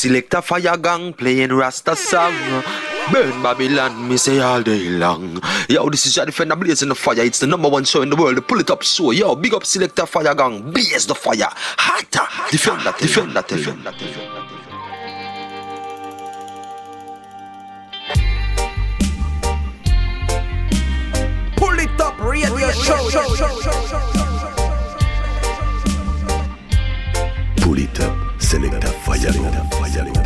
select a fire gang playing Rasta song. Burn Babylon, me say all day long. Yo, this is your defender blazing the fire. It's the number one show in the world. Pull it up so. Yo, big up selector fire gang. Blaze the fire. Hotter. Defend that, defend that, defend that, defend that. Pull it up, radio show. Pull it up, selector fire,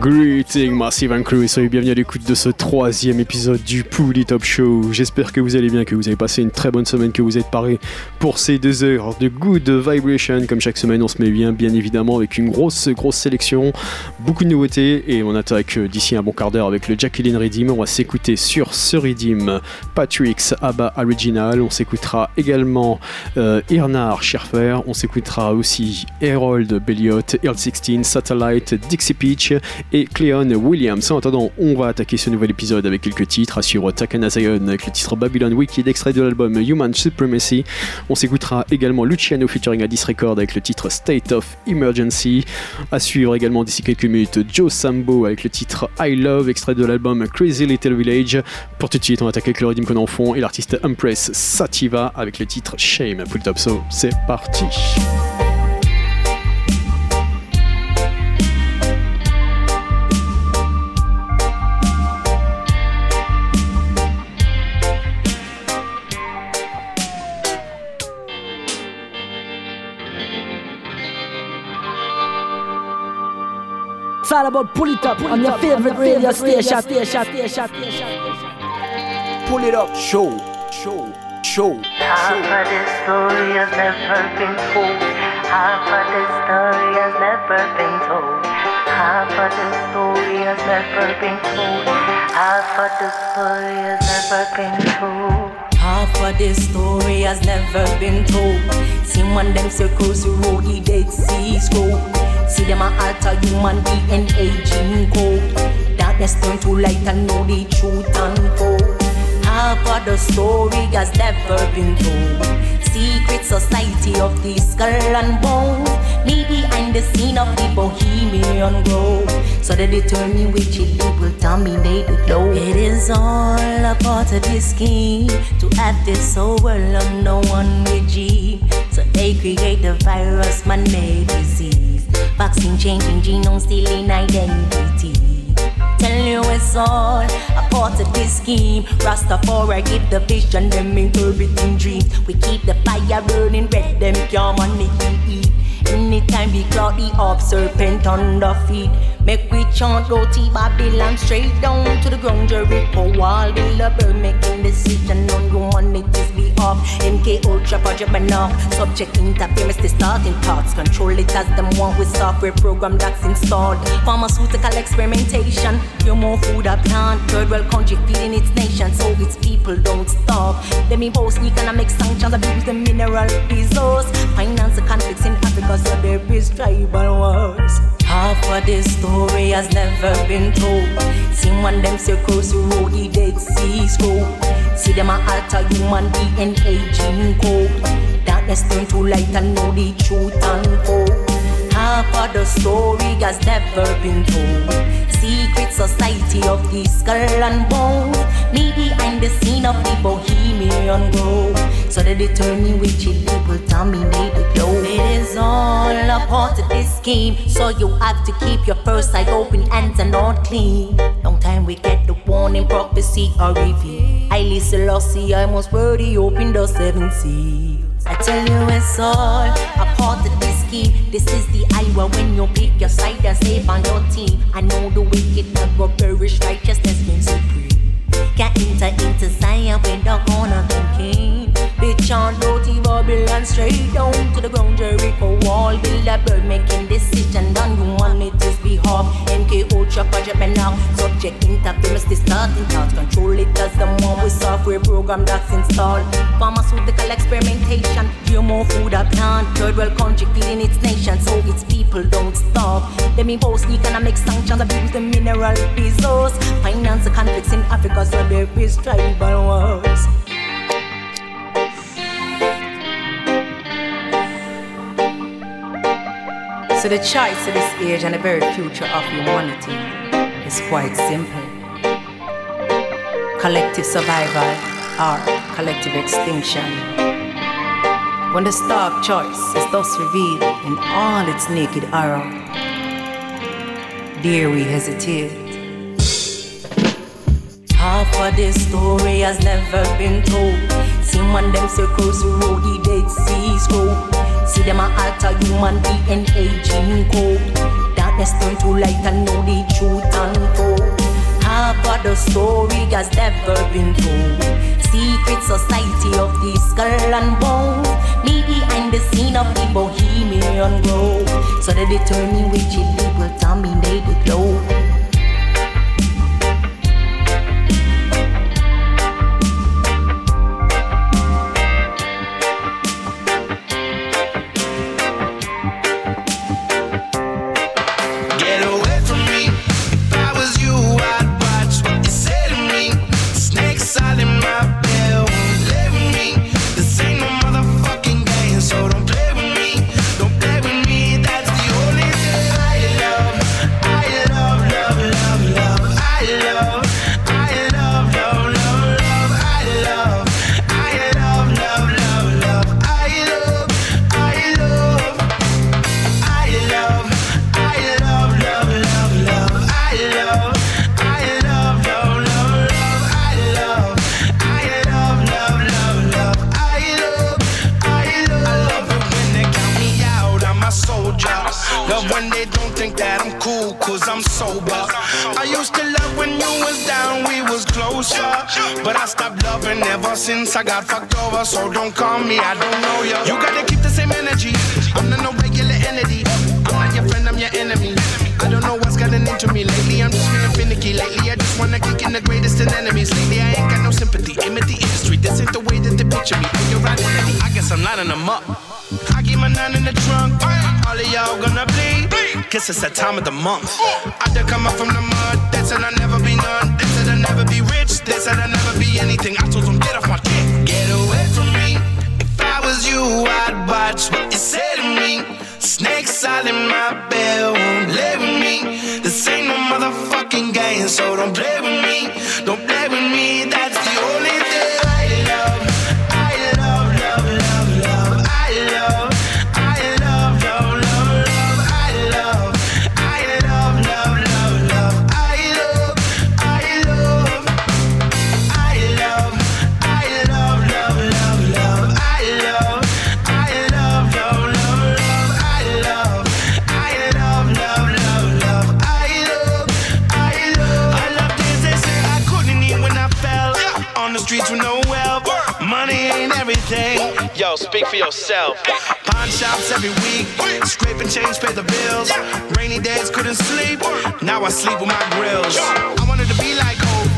Greeting Massive and Crew, soyez bienvenue à l'écoute de ce troisième épisode du Pouli Top Show. J'espère que vous allez bien, que vous avez passé une très bonne semaine, que vous êtes parés pour ces deux heures de good vibration. Comme chaque semaine, on se met bien, bien évidemment, avec une grosse, grosse sélection, beaucoup de nouveautés et on attaque d'ici un bon quart d'heure avec le Jacqueline Redeem. On va s'écouter sur ce Redeem Patrick's ABBA Original. On s'écoutera également euh, Irnar Scherfer. On s'écoutera aussi Harold Belliot, Earl 16, Satellite, Dixie Peach et Cleon Williams. En attendant, on va attaquer ce nouvel épisode avec quelques titres. Suivre Takana Zion avec le titre Babylon Wicked, extrait de l'album Human Supremacy. On s'écoutera également Luciano featuring Addis Record avec le titre State of Emergency. À suivre également d'ici quelques minutes Joe Sambo avec le titre I Love, extrait de l'album Crazy Little Village. Pour tout de suite, on attaque avec le rythme qu'on en et l'artiste Empress Sativa avec le titre Shame. Pull top so, c'est parti. It's all about pull it up on your favorite radio station. Pull it up, show, show, show. Half of this story has never been told. Half of this story has never been told. Half of the story has never been told. Half of the story has never been told. Half of this story has never been told. See one them circles who road the Dead Sea Scroll. See them a alter human DNA gene code. Darkness turn to light and know the truth unfold. Half of the story has never been told. Secret society of the skull and bone. Me behind the scene of the bohemian grove. So they determine which elite will dominate the globe. It is all a part of this scheme to have this whole world under one regime. So they create the virus, man-made disease. Vaccine changing genome, stealing identity. Tell you it's all a part of this scheme. Rastafari give the vision, them interpreting dreams. We keep the fire burning red, them can't money eat. Anytime we cloud the up, serpent on the feet. Make we chant roti Babylon straight down to the ground. Jericho wall, build a bird, making the decision on humanity's be off. MK Ultra project enough. Subject interference, the starting thoughts. Control it as them want with software program that's installed. Pharmaceutical experimentation. More food a plant. Third world country feeding its nation so its people don't starve. Them impose economic sanctions, abuse the mineral resource. Finance the conflicts in Africa so there is tribal wars. Half of this story has never been told. See one them circles who road the Dead Sea Scroll. See them a alter human DNA gene code. Darkness turn to light and know the truth unfold. Half of the story has never been told. Secret society of the skull and bones. Me behind the scene of the bohemian grove. So they determine which elite will dominate the globe. It is all a part of this scheme. So you have to keep your first eye open, and not clean. Long time we get the warning, prophecy or reveal. I listen, Selassie, I must worthy open the seven seals. I tell you it's all a part of this scheme. This is the hour when you pick your side and save on your team. I know the wicked never perish, righteousness means supreme. Can't enter into Zion without gonna thinking. Bitch on dirty Babylon straight down to the ground Jericho wall. Build a bird making decision on humanity's behalf. MK Ultra project me now. Subject interference, starting thoughts. Control it as the one with software program that's installed. Pharmaceutical experimentation, more food a plant. Third world country feeding its nation so its people don't. Let me boast economic sanctions, abuse the mineral resource. Finance the conflicts in Africa so there is tribal wars. So the choice of this age and the very future of humanity is quite simple. Collective survival or collective extinction. When the stark choice is thus revealed in all its naked horror, dare we hesitate? Half of this story has never been told. See one them circles road, the Dead Sea Scroll. See them a alter human DNA gene code. Darkness turn to light and know the truth unfold. Half of the story has never been told. Secret society of the skull and bone. Me behind the scene of the bohemian grove. So they determine which will dominate the globe. It's that time of the month. I done come up from the mud. They said I'll never be none. Yourself. Pawn shops every week, scraping change, pay the bills. Rainy days couldn't sleep, now I sleep with my grills. I wanted to be like Hope,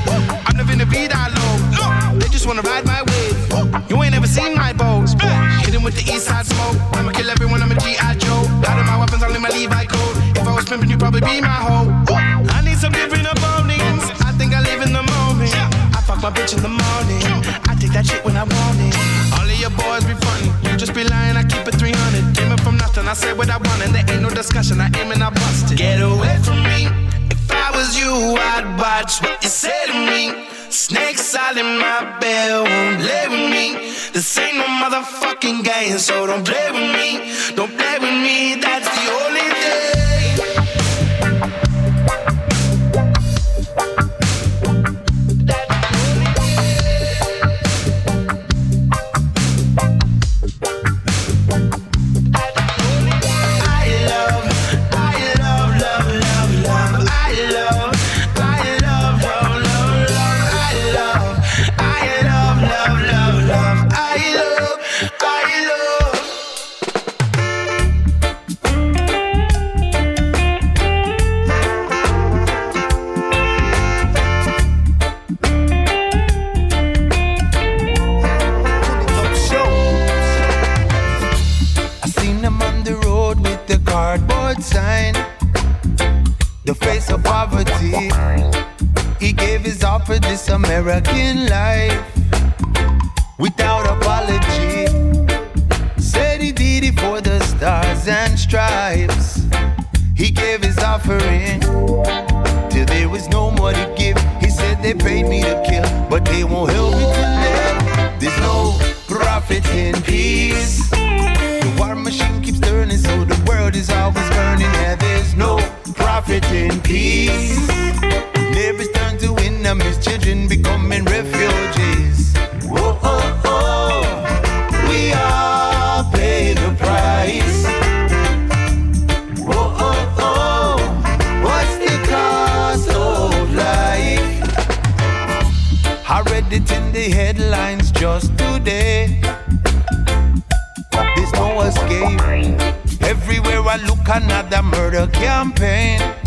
I'm living to be that low. They just wanna ride my wave. You ain't ever seen my bows. Hitting with the east side smoke. I'ma kill everyone, I'm a G.I. Joe. Out of my weapons, only my Levi code. If I was pimping, you'd probably be my hoe. I need some different opponents. I think I live in the moment. I fuck my bitch in the morning. I take that shit when I want it All of your boys be frontin'. Just be lying, I keep it 300. Came up from nothing, I said what I want, and there ain't no discussion. I aim and I bust it. Get away from me. If I was you, I'd watch what you say to me. Snakes all in my bed, won't lay with me. This ain't no motherfucking game, so don't play with me. Don't play with me, that's the only this American life without apology. Said he did it for the stars and stripes. He gave his offering till there was no more to give. He said they paid me to kill, but they won't help me to live. There's no profit in peace. The war machine keeps turning, so the world is always burning. Yeah, there's no profit in peace. Children becoming refugees. Whoa, oh, oh, we all pay the price. Whoa, oh, oh, what's the cost of life? I read it in the headlines just today. There's no escape. Everywhere I look, another murder campaign.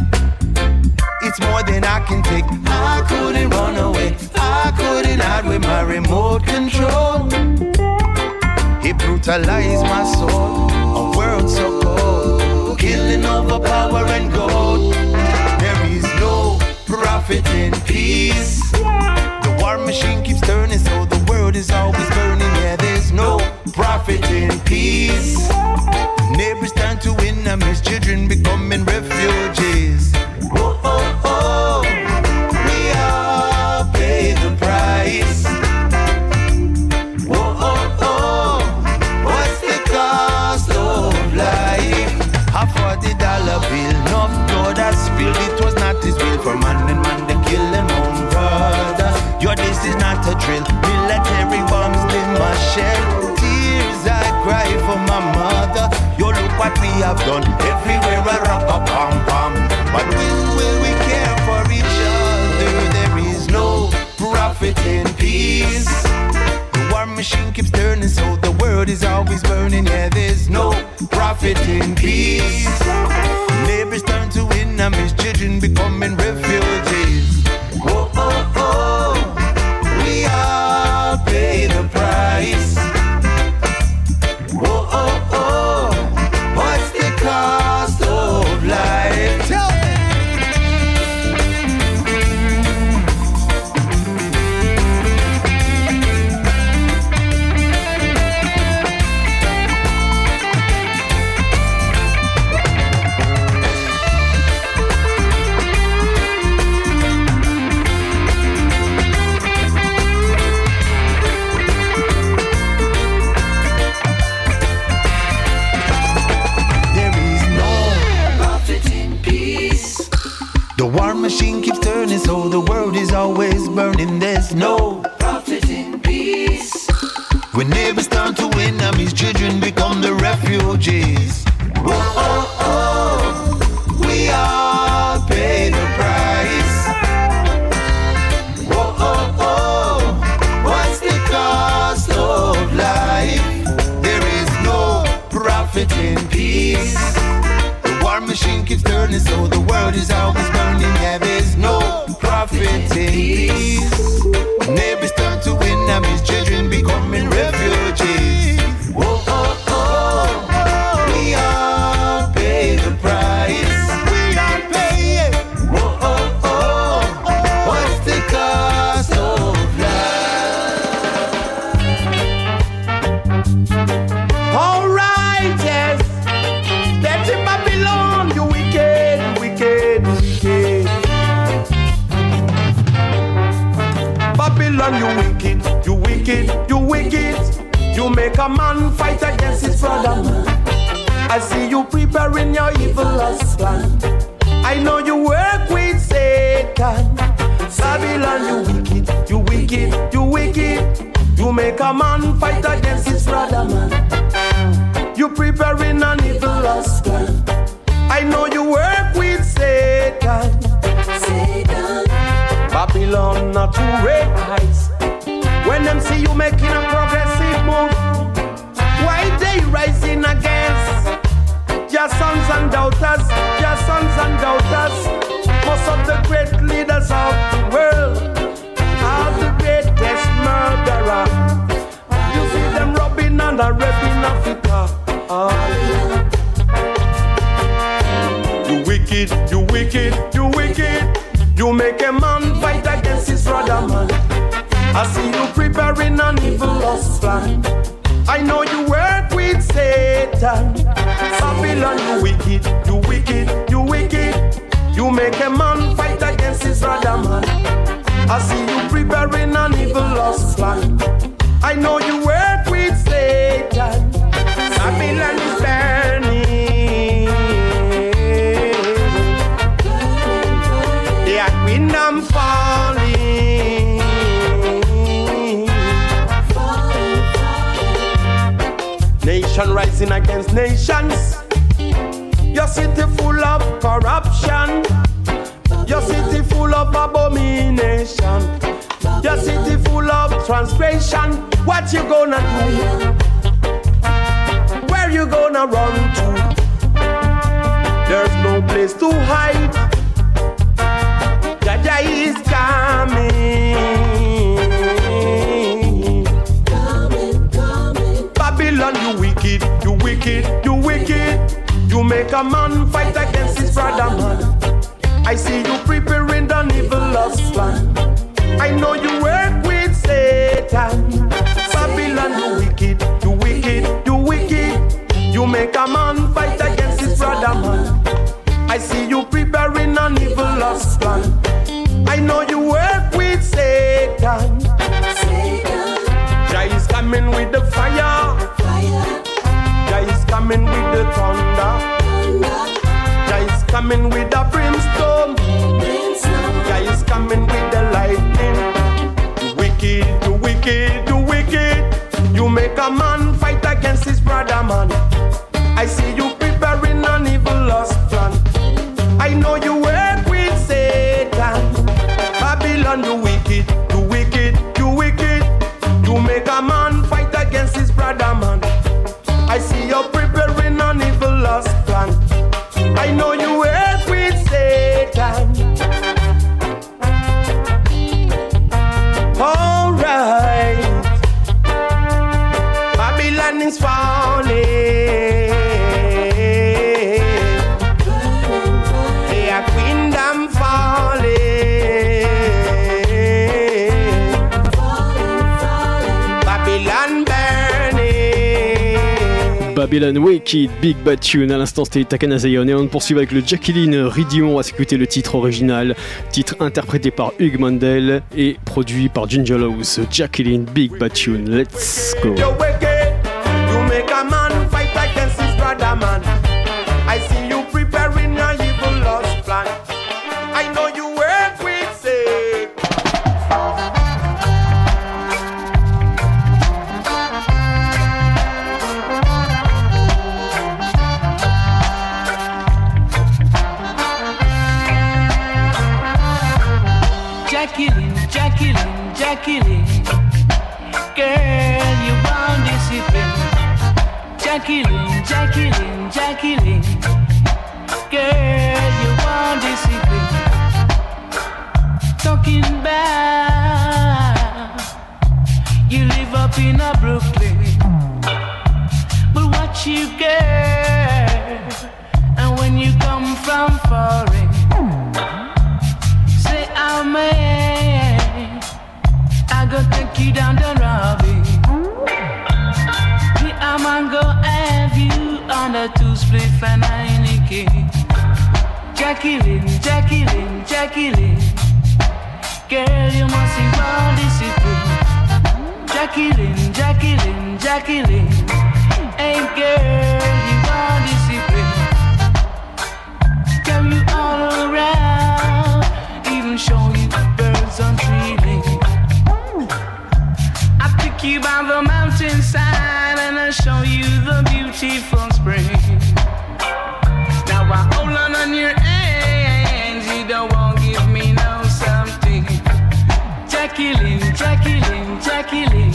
It's more than I can take. I couldn't run away. I couldn't hide with my remote control. He brutalized my soul. A world so cold. Killing over power and gold. There is no profit in peace. The war machine keeps turning, so the world is always burning. Yeah, there's no profit in peace. Have done. Everywhere I rock a pom pom. But when will we care for each other? There is no profit in peace. The war machine keeps turning, so the world is always burning. Yeah, there's no profit in peace. Neighbors turn to enemies, children I see you preparing an evil lost plan. I know you work with Satan. Babylon, you wicked, you wicked, you wicked. You make a man fight against his brother man. I see you preparing an evil lost plan. I know you work Rising against nations. Your city full of corruption. Your city full of abomination. Your city full of transgression. What you gonna do? Where you gonna run to? There's no place to hide. Jah Jah is coming. Wicked, you wicked. You make a man fight against his brother man. I see you preparing an evil lost plan. I know you work with Satan. Babylon, you wicked, you wicked, you wicked. You make a man fight against his brother man. I see you preparing an evil lost plan. I know you work with Satan. Jah is coming with the fire. Coming with the thunder. Jah is coming with the brimstone. Jah is coming with the lightning. You wicked, you wicked, you wicked. You make a man fight against his brother man. I see you Babylon Wicked, Big Bad Tune. À l'instant, c'était Takana Zion. Et on poursuit avec le Jacqueline Ridion. On va s'écouter le titre original. Titre interprété par Hugh Mandel et produit par Ginger Lowe's. Jacqueline, Big Bad Tune. Let's go. Heineken. Jacqueline, Jacqueline, Jacqueline. Girl, you must see well discipline. Jacqueline, Jacqueline, Jacqueline. Hey, girl, you want discipline. Girl, you all around, even show you birds on tree lane. I pick you by the mountainside and I show you the beautiful Jacqueline, Jacqueline, Jacqueline.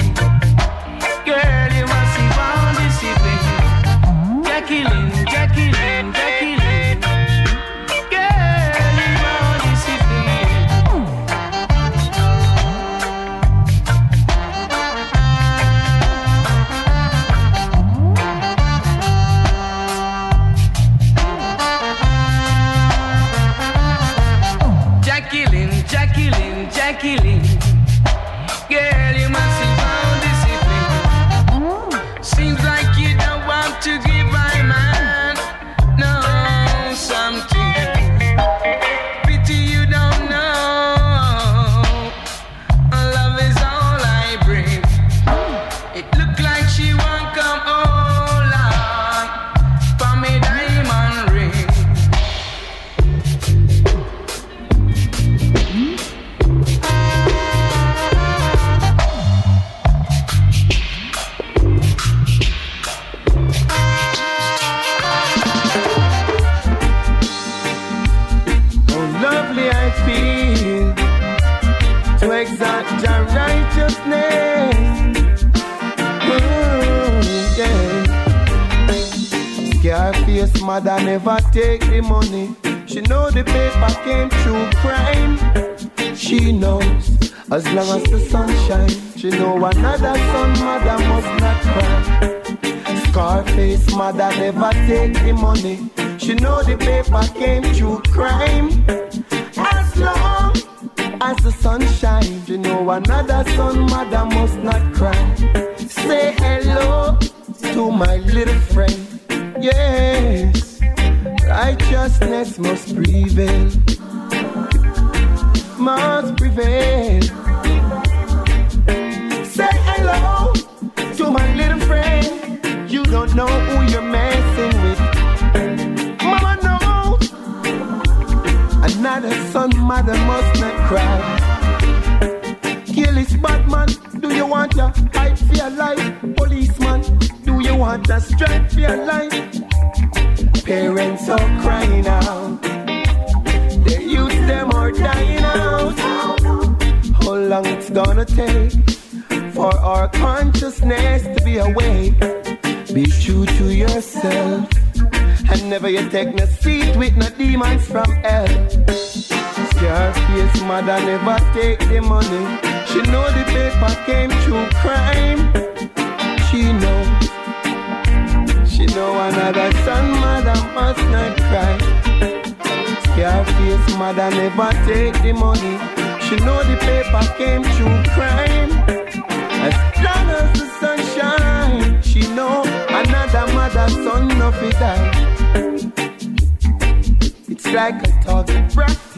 take the money. She know the paper came through crime. As long as the sun shines, you know another son mother must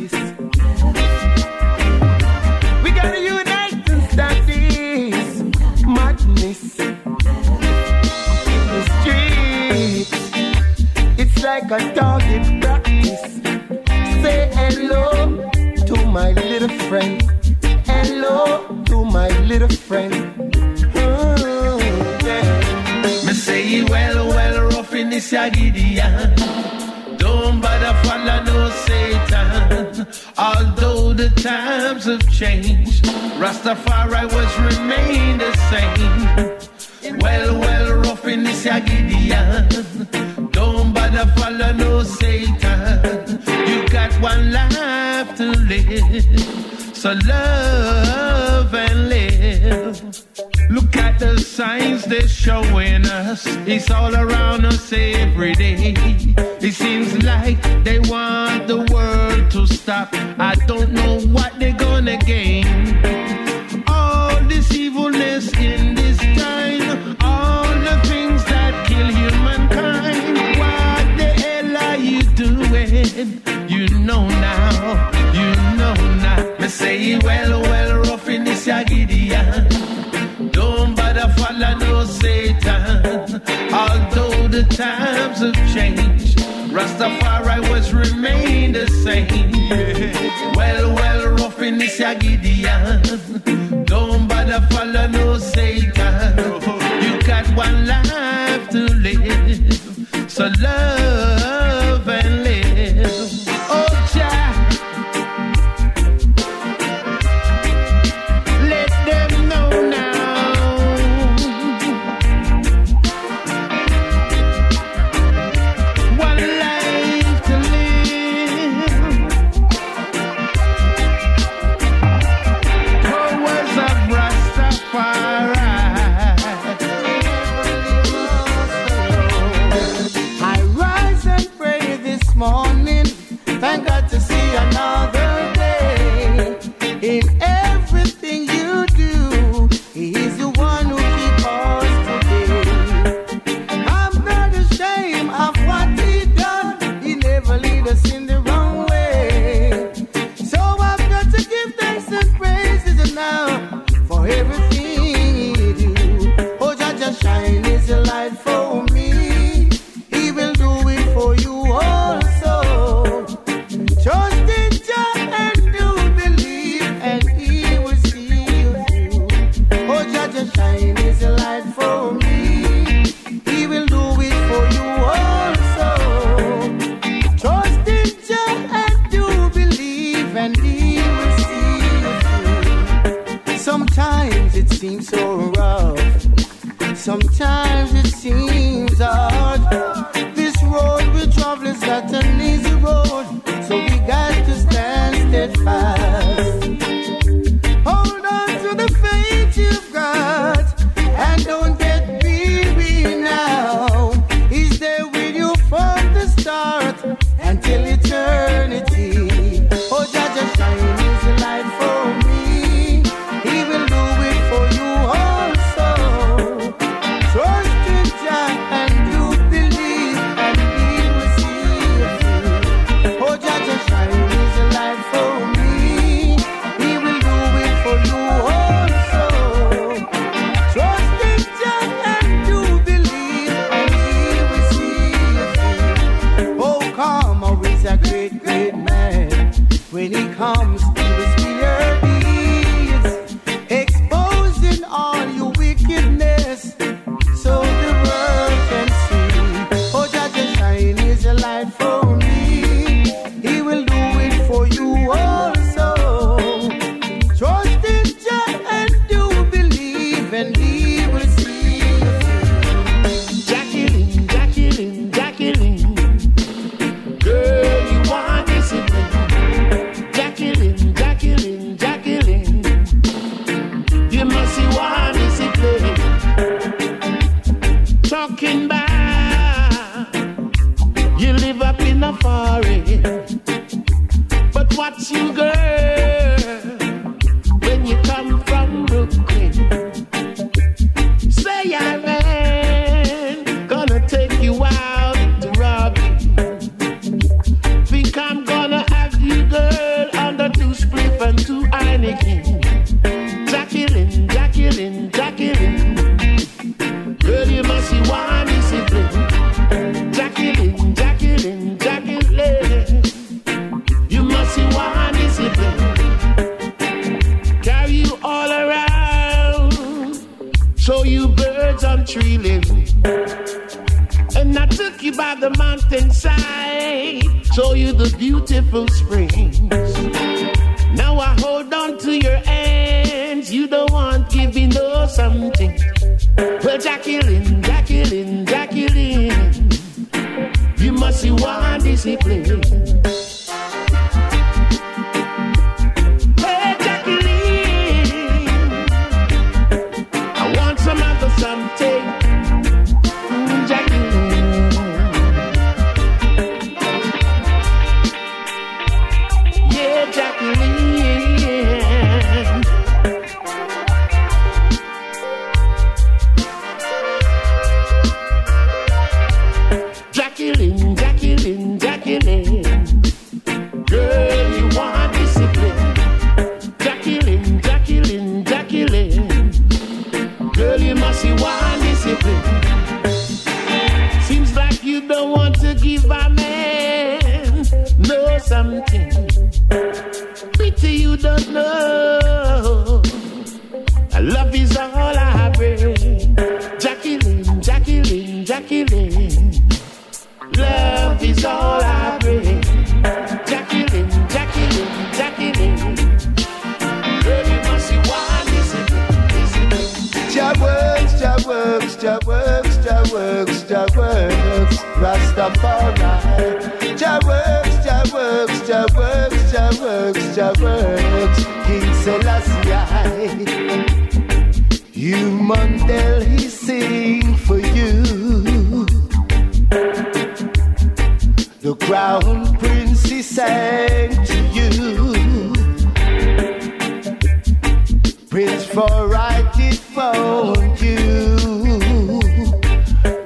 artist.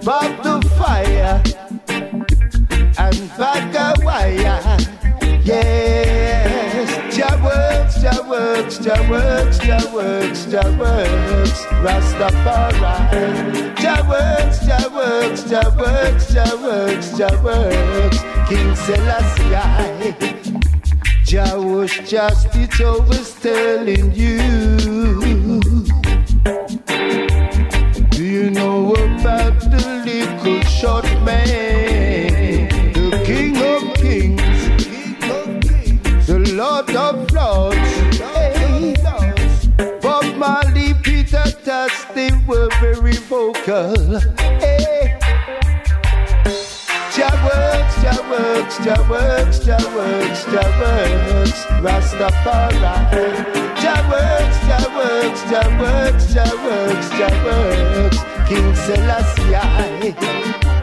Bob the fire and back a wire. Yes, Jah works, Jah works, Jah works, Jah works, Jah works. Rastafari. Jah works, Jah works, Jah works, Jah works, Jah works. King Selassie. Jah was just it I was telling you. Vocal. Hey. Jah works, Jah works, Jah works, Jah works, Jah works, Rastafari. Jah works, Jah works, Jah works, Jah works, Jah works, King Selassie.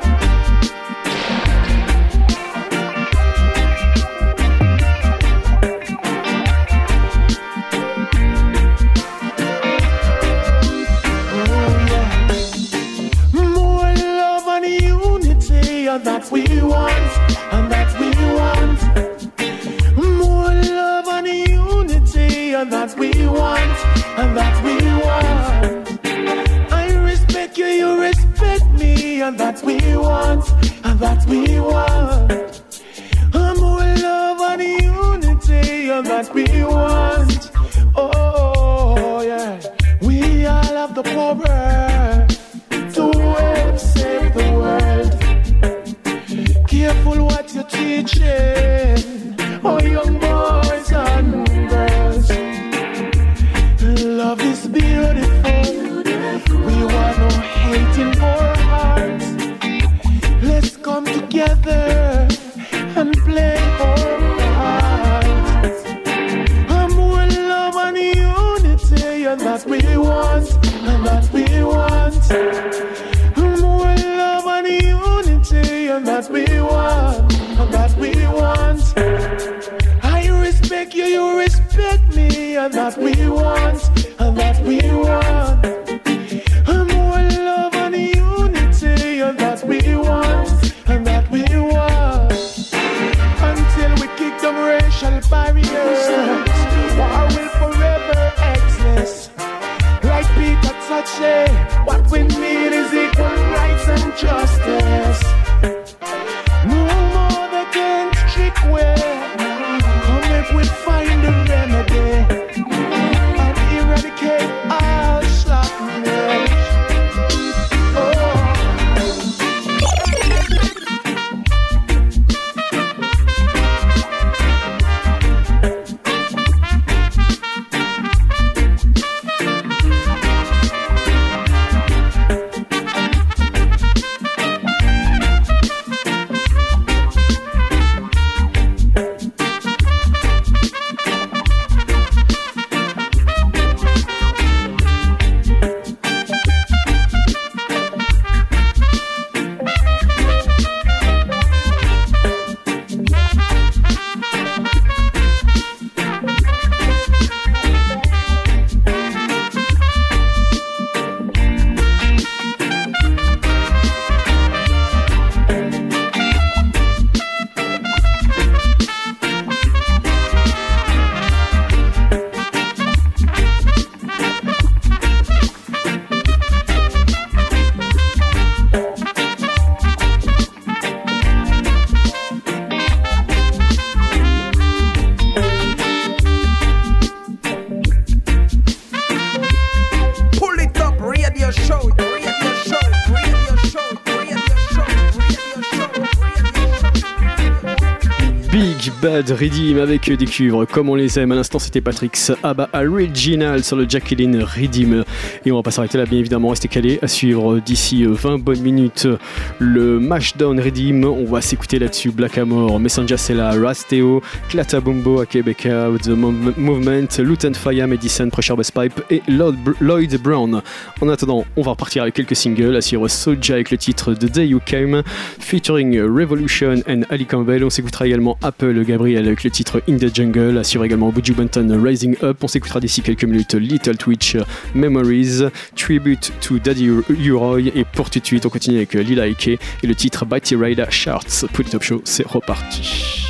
That we want. A More love and unity, that we want. Redeem avec des cuivres comme on les aime. À l'instant, c'était Patrick's Abba Original sur le Jacqueline Redeem. Et on va pas s'arrêter là, bien évidemment. Restez calés à suivre d'ici 20 bonnes minutes le Mashdown Redeem. On va s'écouter là-dessus Black Amor, Messenger Sella, Rasteo, Clata Bumbo, Akebeka, The Mov- Movement, Luton Fire, Medicine, Pressure Bass Pipe et Lloyd, Brown. En attendant, on va repartir avec quelques singles. À suivre Soulja avec le titre The Day You Came, featuring Revolution and Ali Campbell. On s'écoutera également Apple Gabriel avec le titre In the Jungle. Suivre également Buju Banton Rising Up. On s'écoutera d'ici quelques minutes Little Twitch Memories, Tribute to Daddy Uroy. Et pour tout de suite, on continue avec Lila Ike et le titre Batty Rider Charts. Pour le top show, c'est reparti.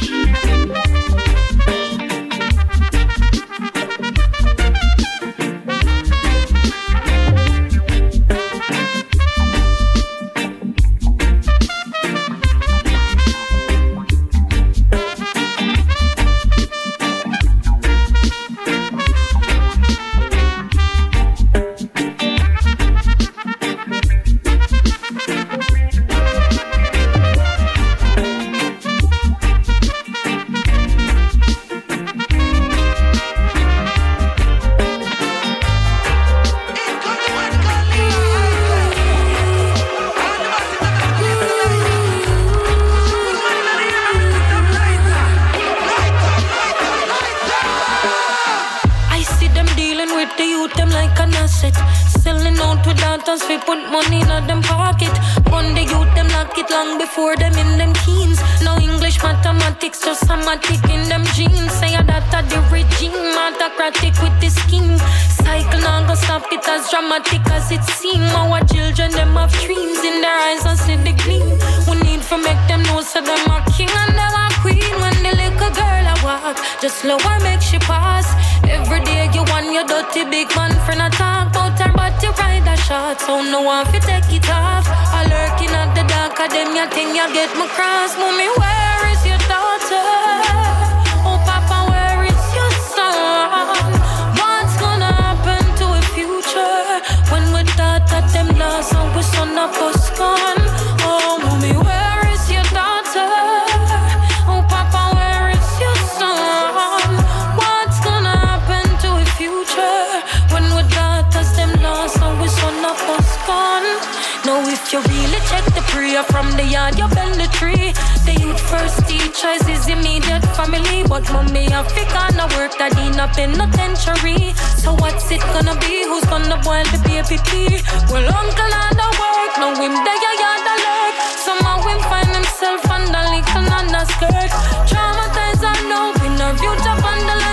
Put money in them pocket. Gun the youth, them lock it long before them in them teens. No English, mathematics, just somatic in them jeans. Say that a the regime, autocratic with the scheme. Cycle now go stop it as dramatic as it seem. Our children, them have dreams in their eyes, I see the gleam. We need to make them know so them are king and them are queen. When the little girl I walk, just slow her make she pass. Every day you want your dirty big man friend a talk about her, but you ride a shot, so no one fi take it off. I lurking at the dark of them, you think you get my cross, mommy. Where is your daughter? Oh, Papa, where is your son? What's gonna happen to a future when we thought that them lost and we son of us gone? First teachers is immediate family, but mommy and figure no work that in a penitentiary. So what's it gonna be? Who's gonna boil the baby pea? Well, uncle and the work, no him there, yard alert. Somehow him find himself under little under skirt. Traumatized, I know, in a future on the line,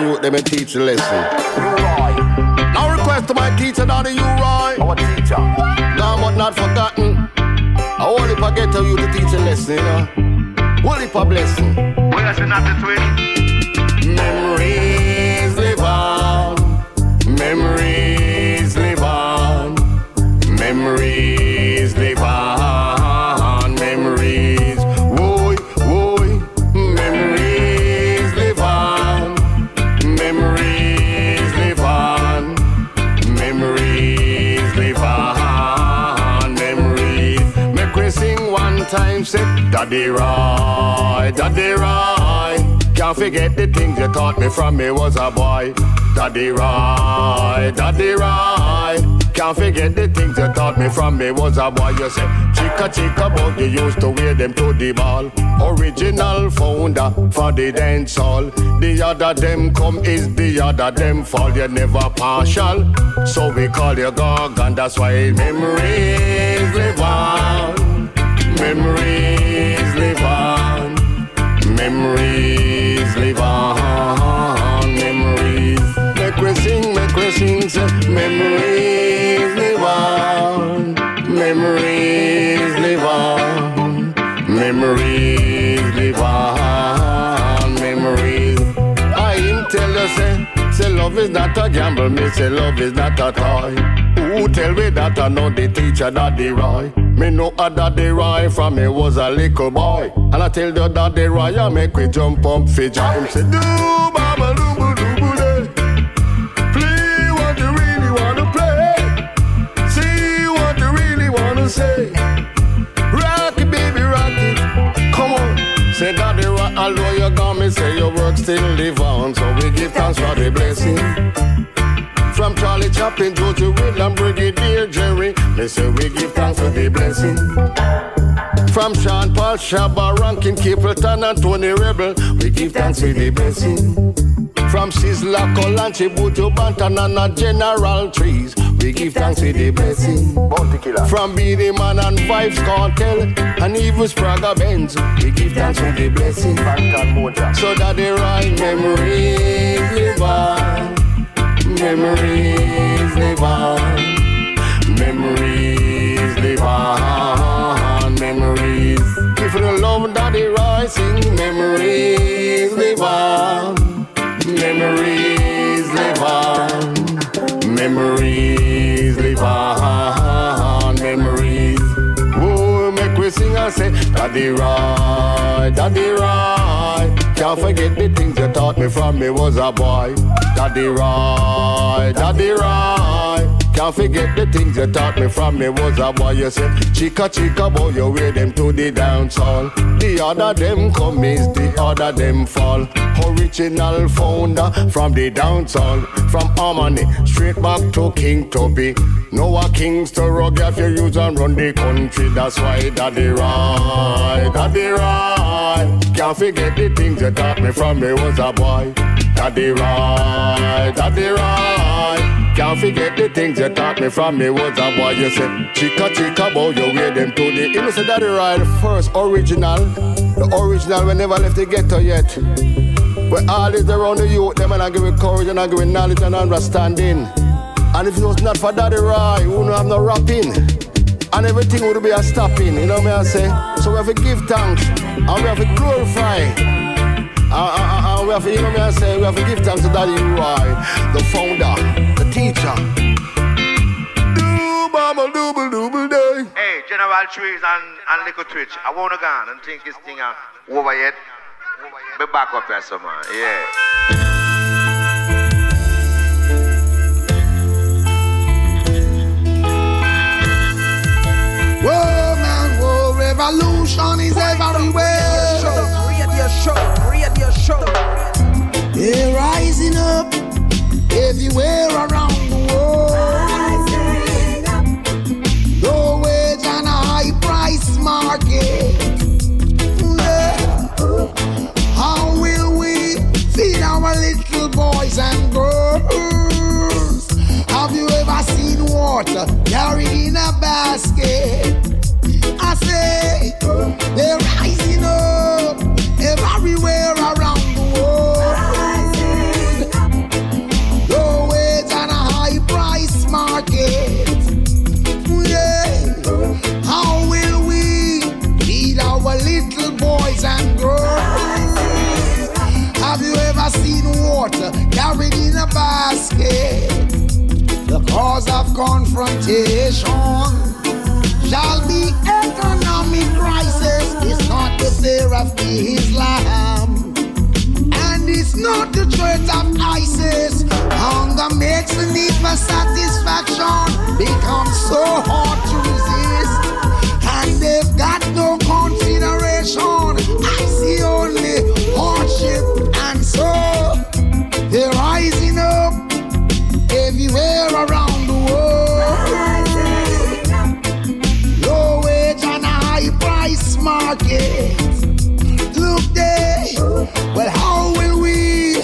whole of the ghetto youth, them teach the lesson. Now request to my teacher, Daddy U-Roy. Our teacher. Now but not forgotten. Mm. I only forget to you to teach a lesson, you know. Holy for blessing. Where's the not the twin? Memories live on. Memories live on. Memories live time, said, Daddy Roy, Daddy Roy. Can't forget the things you taught me from me was a boy. Daddy Roy, Daddy Roy. Can't forget the things you taught me from me was a boy. You said, chica chica, but you used to wear them to the ball. Original founder for the dance hall. The other them come is the other them fall. You're never partial, so we call you Gog, and that's why memories live on. Memories live on. Memories live on. Memories. Make we sing, make we sing. Memories live on. Memories live on. Memories live on. Memories. I him tell you say, say love is not a gamble. Me say love is not a toy. Who tell me that I know the teacher Daddy Roy? Me know a Daddy Roy from me was a little boy. And I tell the Daddy I make we jump up fidget. Him say do mama do boo do boo day. Play what you really wanna play. See what you really wanna say. Rock it, baby, rock it. Come on. Say Daddy Roy, although you got me, say your work still live on. So we give thanks for the blessing. From Charlie Chaplin, Josey Wales and Brigadier Jerry. They say we give thanks for the blessing. From Sean Paul, Shabba, Rankin, Capleton, and Tony Rebel, we give thanks for the blessing. From Sizzla, Kalonji, Buju, Banton, and General Trees, we give thanks for the blessing. From Beenie Man and Vybz Kartel, and even Spragga Benz, we give thanks for the blessing. So that the right memories live on. Memories live on. Memories live on. Memories. If you love Daddy Rising, memories live on. Memories live on. Memories live on. Memories. Oh, make we sing and say, Daddy Roy, Daddy Roy. Can't forget the things you taught me from me was a boy. Daddy Roy, Daddy Roy. Can't forget the things you taught me from me was a boy. You said, Chica Chica boy, you wear them to the dance hall. The other them come is the other them fall. Original founder from the dance hall. From Harmony straight back to King Tubby. No a kings to rock if you use and run the country. That's why Daddy Roy, Daddy Roy. Can't forget the things you taught me from me was a boy. Daddy Roy, Daddy Roy. Can't forget the things you taught me from me was a boy. You said, Chica Chica boy, you wear them to the. Daddy Roy, the first original. The original we never left the ghetto yet. Where all is around the youth, them and I give it courage and I give it knowledge and understanding. And if it was not for Daddy Roy, we wouldn't have no rapping. And everything would be a stopping, you know what I say? So we have to give thanks and we have to glorify. Uh, uh, uh, uh, we have to, you know what I say? We have to give thanks to Daddy Roy, the founder, teacher. Doobama dooble dooble day. Hey, General Trees and, and Little Twitch, I wanna go on and think this thing uh, over yet. Be back up here, some man. Yeah. Whoa, man, whoa, revolution is everywhere. Radio show, radio show. They're rising up everywhere around the world. Low wage and a high price market. Yeah. How will we feed our little boys and girls? Have you ever seen water carried in a basket? I say they're rising up water carried in a basket? The cause of confrontation shall be economic crisis. It's not the fear of Islam. And it's not the threat of ISIS. Hunger makes the need for satisfaction become so hard to resist. And they've got no consideration. anywhere around the world. Low wage and a high price market. Look there, well, how will we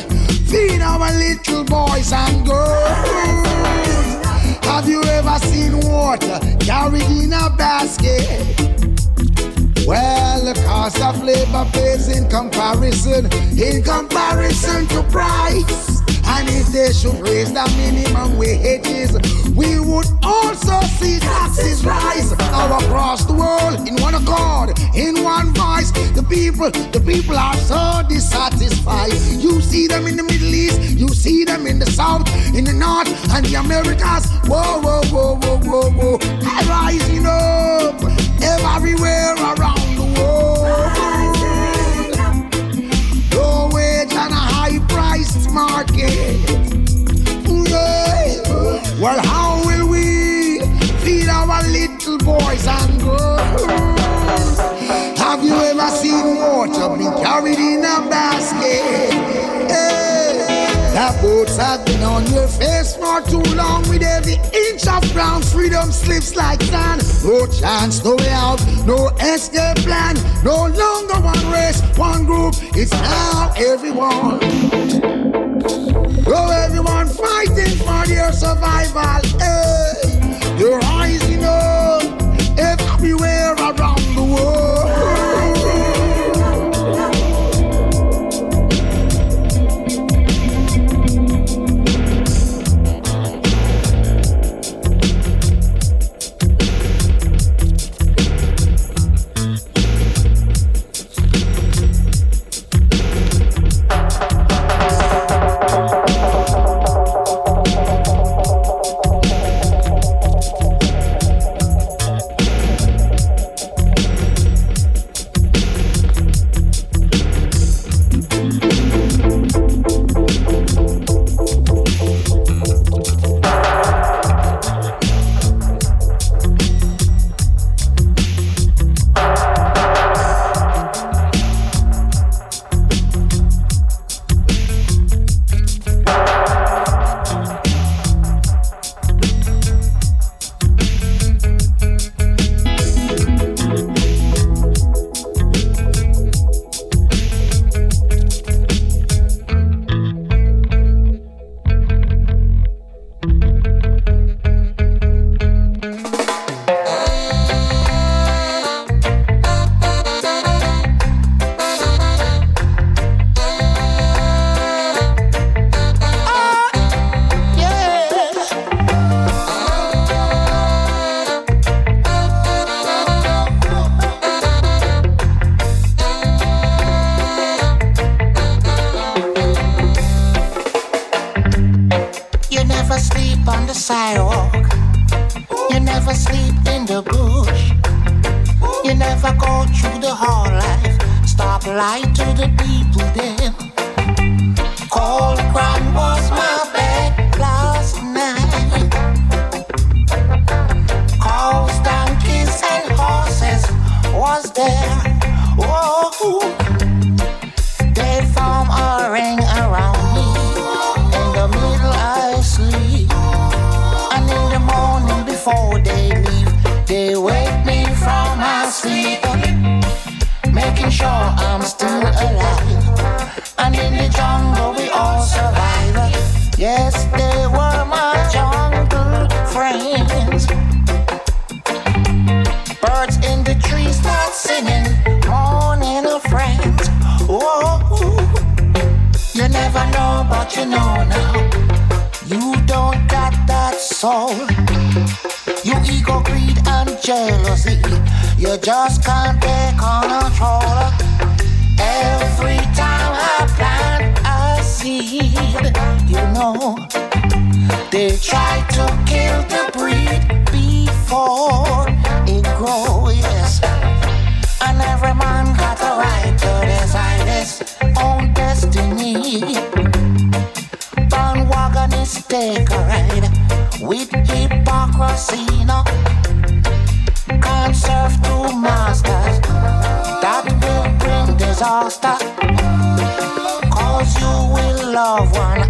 feed our little boys and girls? Have you ever seen water carried in a basket? Well, the cost of labor pays in comparison, in comparison to price. And if they should raise the minimum wages, we would also see taxes rise all across the world in one accord, in one voice. The people, the people are so dissatisfied. You see them in the Middle East, you see them in the South, in the North, and the Americas. Whoa, whoa, whoa, whoa, whoa, whoa. Rising up everywhere around the world. Priced market. Yeah. Well, how will we feed our little boys and girls? Have you ever seen water being carried in a basket? Hey. The boats have been on your face for too long with every inch of ground. Freedom slips like sand. No chance, no way out, no escape plan. No longer one race, one group. It's now everyone. Oh, everyone fighting for your survival. Hey, you're you know now. You don't got that soul. You ego, greed, and jealousy. You just can't take control. Every time I plant a seed, you know, they try to kill the breed before it grows. Yes. And every man got a right to decide his own destiny. Is take a ride with hypocrisy. No, can't serve two masters. That will bring disaster. Cause you will love one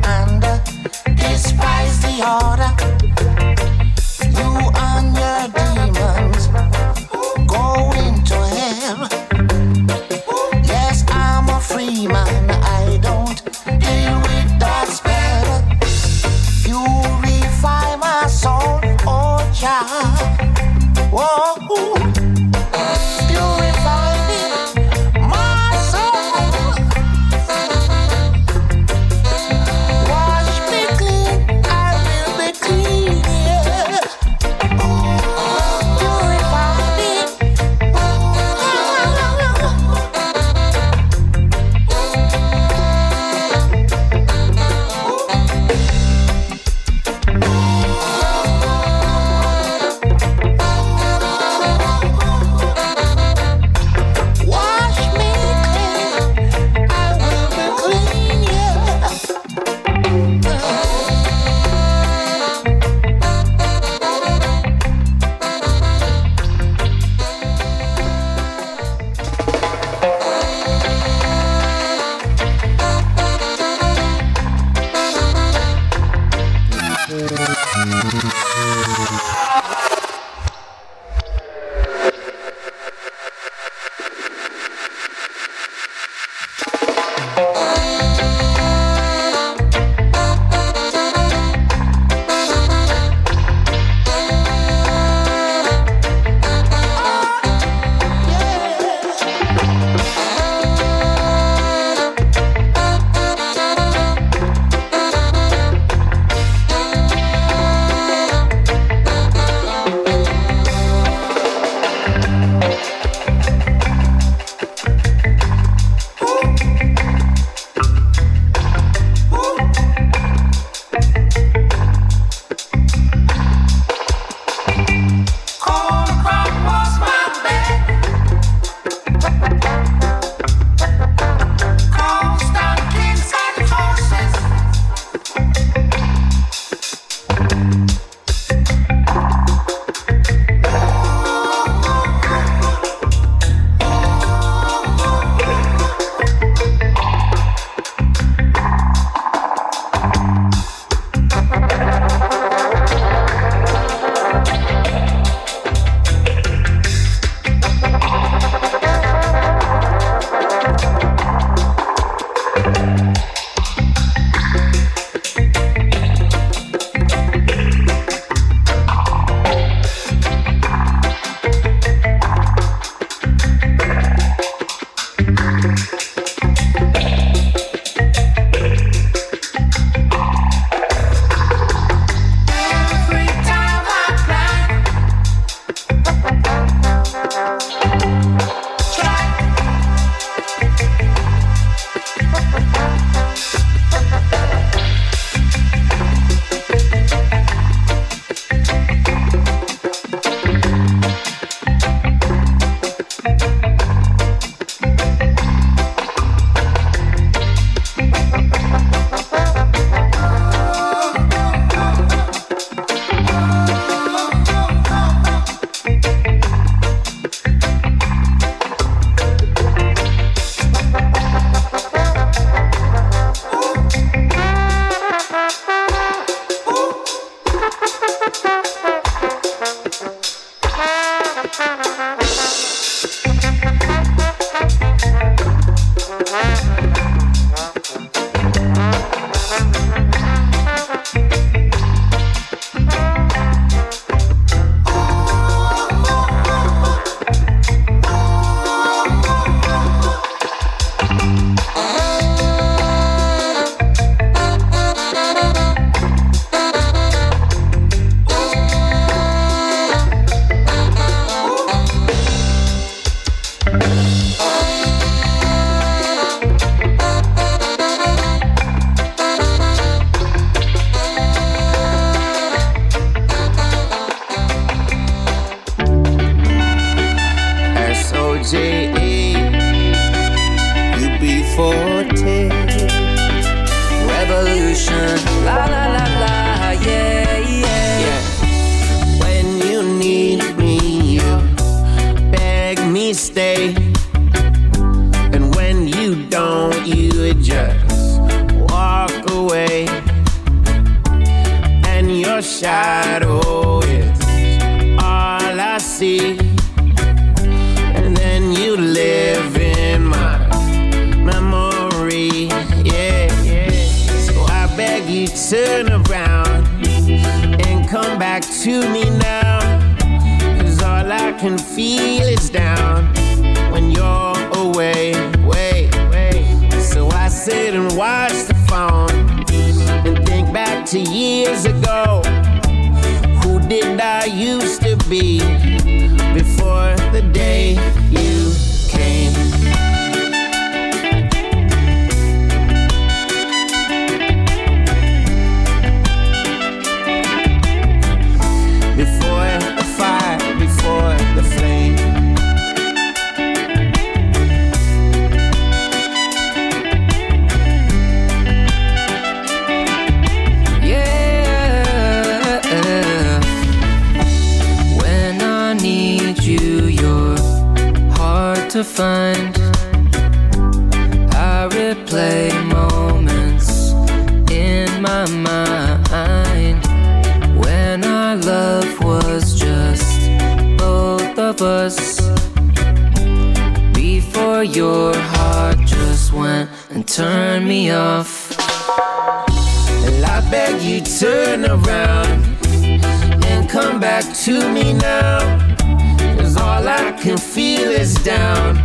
can feel is down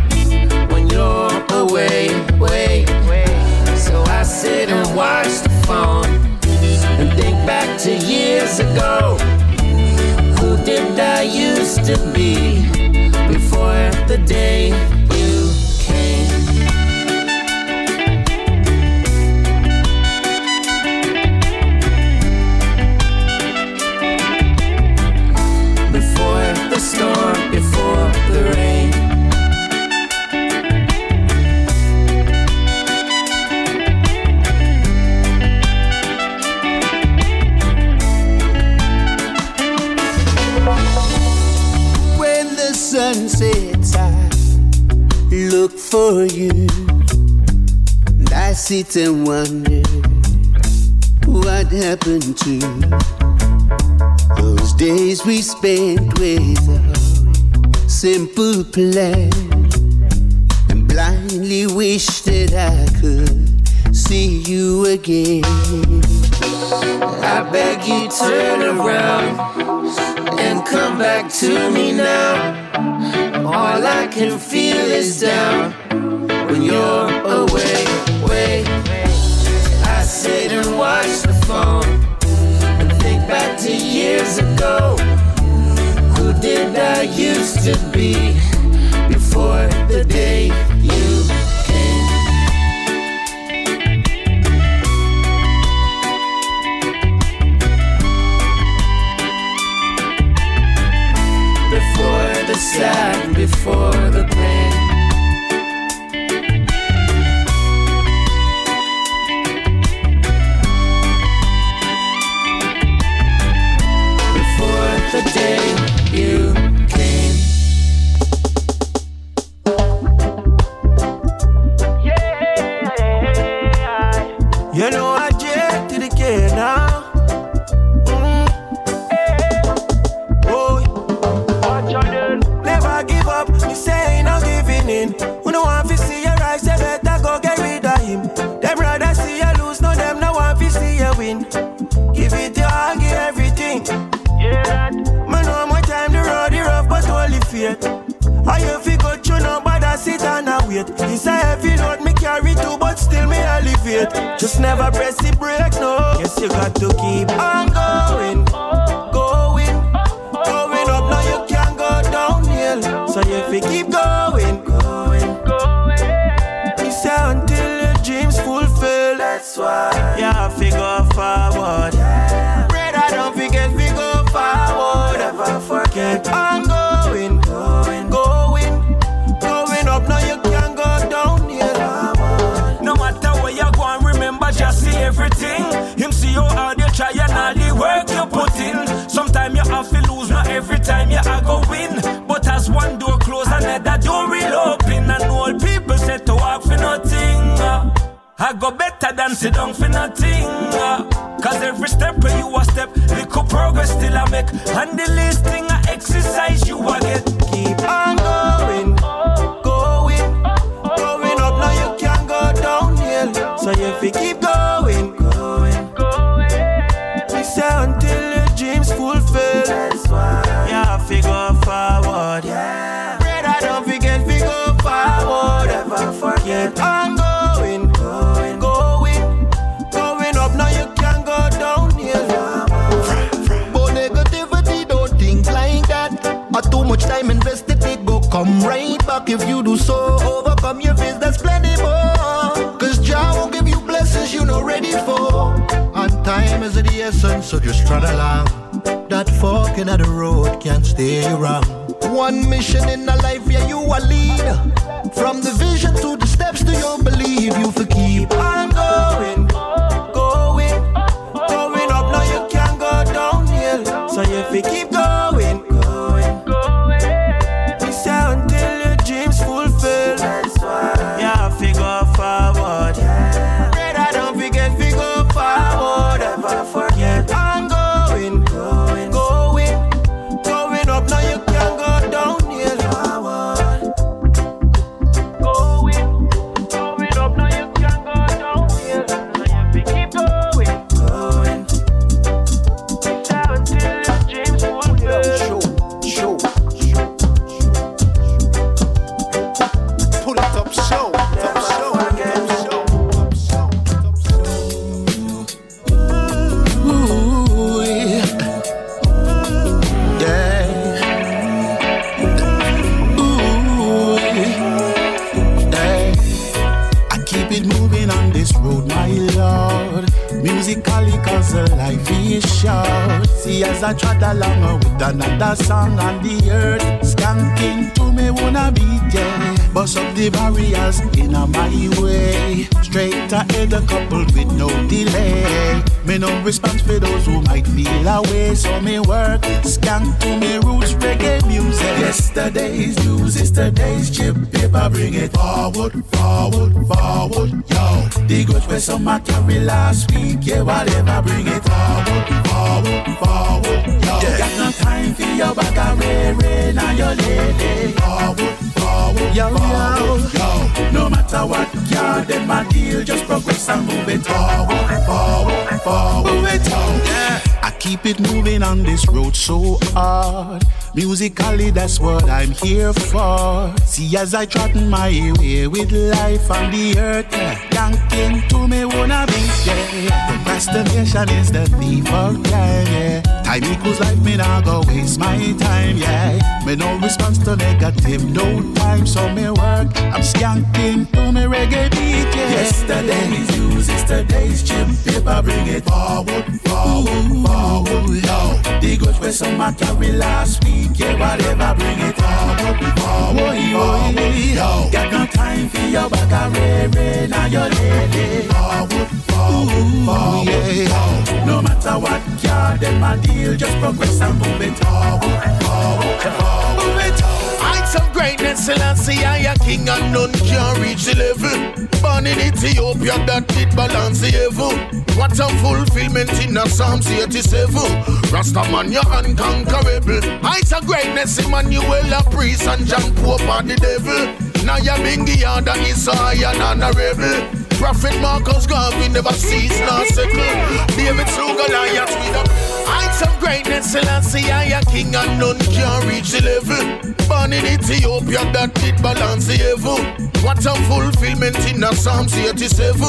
when you're away. Wait. So I sit and watch the phone and think back to years ago. Who did I used to be before the day? sit and wonder what happened to those days we spent with a simple plan and blindly wish that I could see you again. I beg you, turn around and come back to me now. All I can feel is down when you're away sit and watch the phone and think back to years ago. Who did I used to be before the day you? before the sad, before the come right back. If you do so, overcome your fears, there's plenty more. Cause Jah won't give you blessings you not ready for. And time is the essence, so just trot along. That fork in the road can't stay wrong. One mission in a life, yeah, you a lead. From the vision to the steps to your belief, you for keep on going, going, going up. Now you can't go downhill. So you keep ahead, a couple with no delay. Me no response for those who might feel away, so me work skank to me roots reggae music. Yesterday's news is today's chip paper. Bring it forward, forward, forward, yo. The goods where some I carry last week, yeah, whatever. Bring it forward, forward, forward, yo. Got no time for your bag of ray, ray, now your lady. Forward, forward, yo, forward, yo. No matter what, yeah, then my deal, just progress and move it forward, forward, forward, move it on. Yeah. I keep it moving on this road so hard. Musically, that's what I'm here for. See, as I trot my way with life on the earth, yanking to me wanna be, yeah. Procrastination is the thief of time, yeah. Time equals life, me not go waste my time, yeah. Me no response to negative, no time, so me work. I'm skanking to me reggae beat, yeah. Yesterday's news is today's chip paper, bring it forward, forward, forward, yo. The goods where some I carry last week, yeah, whatever, bring it forward, forward, forward, yo. Got no time for your back, I ray, ray, now your lady. Forward, forward, forward, yo. No matter what, yeah, then my deal, just progress and move it forward, forward, forward, move it Heights of greatness, Selassie, I a king and none can reach the level. Born in Ethiopia, that did balance the evil. What a fulfillment in the Psalms 87. Rastaman, you're unconquerable. Heights of greatness, Emmanuel, a priest, and John Pope, are the devil. Now you're Bingy, and Isaiah, and honorable. Prophet Marcus Garvey never cease nor settle. David slew Goliath with a heights of greatness. Selassie, I a king and none can reach the level. Born in Ethiopia, that did balance the evil. What a fulfillment in the Psalms 87.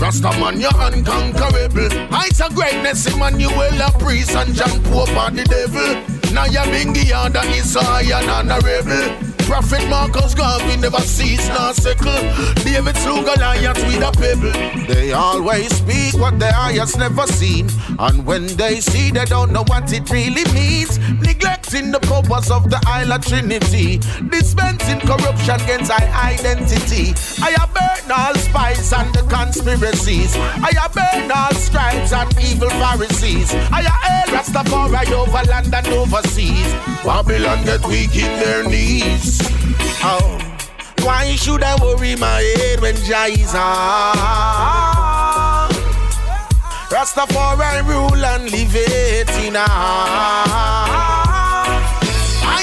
Rastaman, you're unconquerable. Heights of greatness, Emmanuel, a priest, and John Pope, are the devil. Now you're Bingy, and Isaiah, and honorable. Prophet Marcus Garvey never cease nor settle. David slew Goliath with a pebble. They always speak what their eyes never seen. And when they see, they don't know what it really means. Neglecting the powers of the Isle of Trinity. Dispensing corruption against our identity. I have burn all spies and the conspiracies. I burn all scribes and evil Pharisees. I hail Rastafari over land and overseas. Babylon get weak in their knees. Oh, why should I worry my head when Jah is on? Rastafari rule and live it in I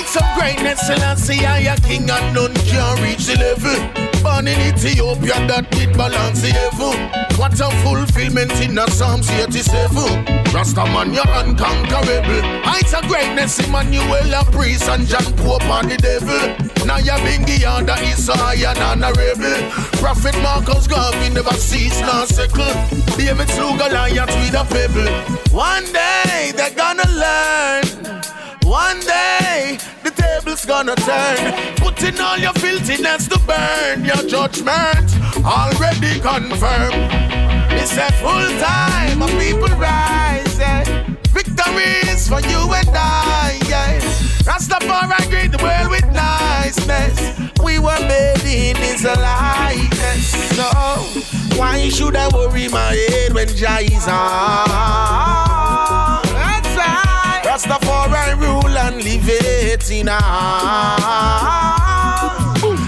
some greatness, Selassie, I a king and none can reach the level. Born in Ethiopia that did balance the evil. What a fulfillment in the Psalms 87. Rasta man, you're unconquerable. Heights of greatness, Emmanuel, a priest, and John Pope and the devil. Now you're bingy under Isaiah and honorable. Prophet Marcus Garvey never cease nor second. David slew Goliath with a pebble. One day they're gonna learn. One day the table's gonna turn. Putting all your filthiness to burn. Your judgment already confirmed. It's a full time, my people. Victory is for you and I. Yeah. Rastafari greet the world with niceness. We were made in His likeness. So why should I worry my head when Jah is on? Rastafari rule and live it in our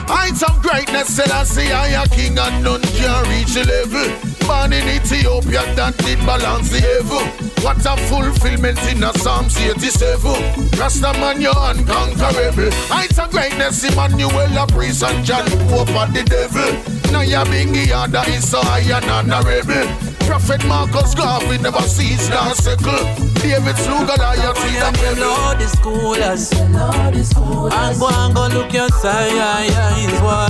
Heights of greatness, said I say I a king and none can reach the level. Born in Ethiopia that did balance the evil. What a fulfillment in a Psalms 87. Rasta man, you're unconquerable. Heights of greatness, Emmanuel, a priest and John Pope and the devil. Now you're being the is so high and honorable. Prophet Marcus Garvey never sees nor circle. David slew Goliath with a pebble. Lord is coolest. And go and go look your eyes. Why?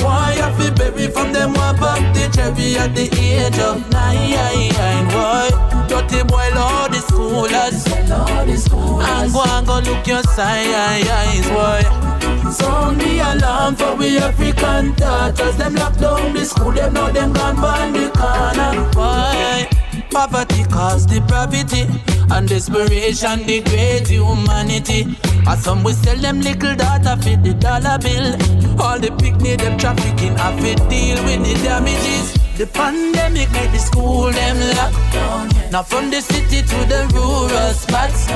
Why I feel baby from them one pop the cherry at the age of nine? Why? Dirty boy, Lord is coolest. And go and go look your eyes. Why? Sound the alarm for we African daughters. Them lock down the school, them know them gone by the corner. Why? Poverty cause depravity and desperation degrade humanity. As some we sell them little data for the dollar bill. All the picnic them trafficking have to deal with the damages. The pandemic made the school them lock down. Now from the city to the rural spots.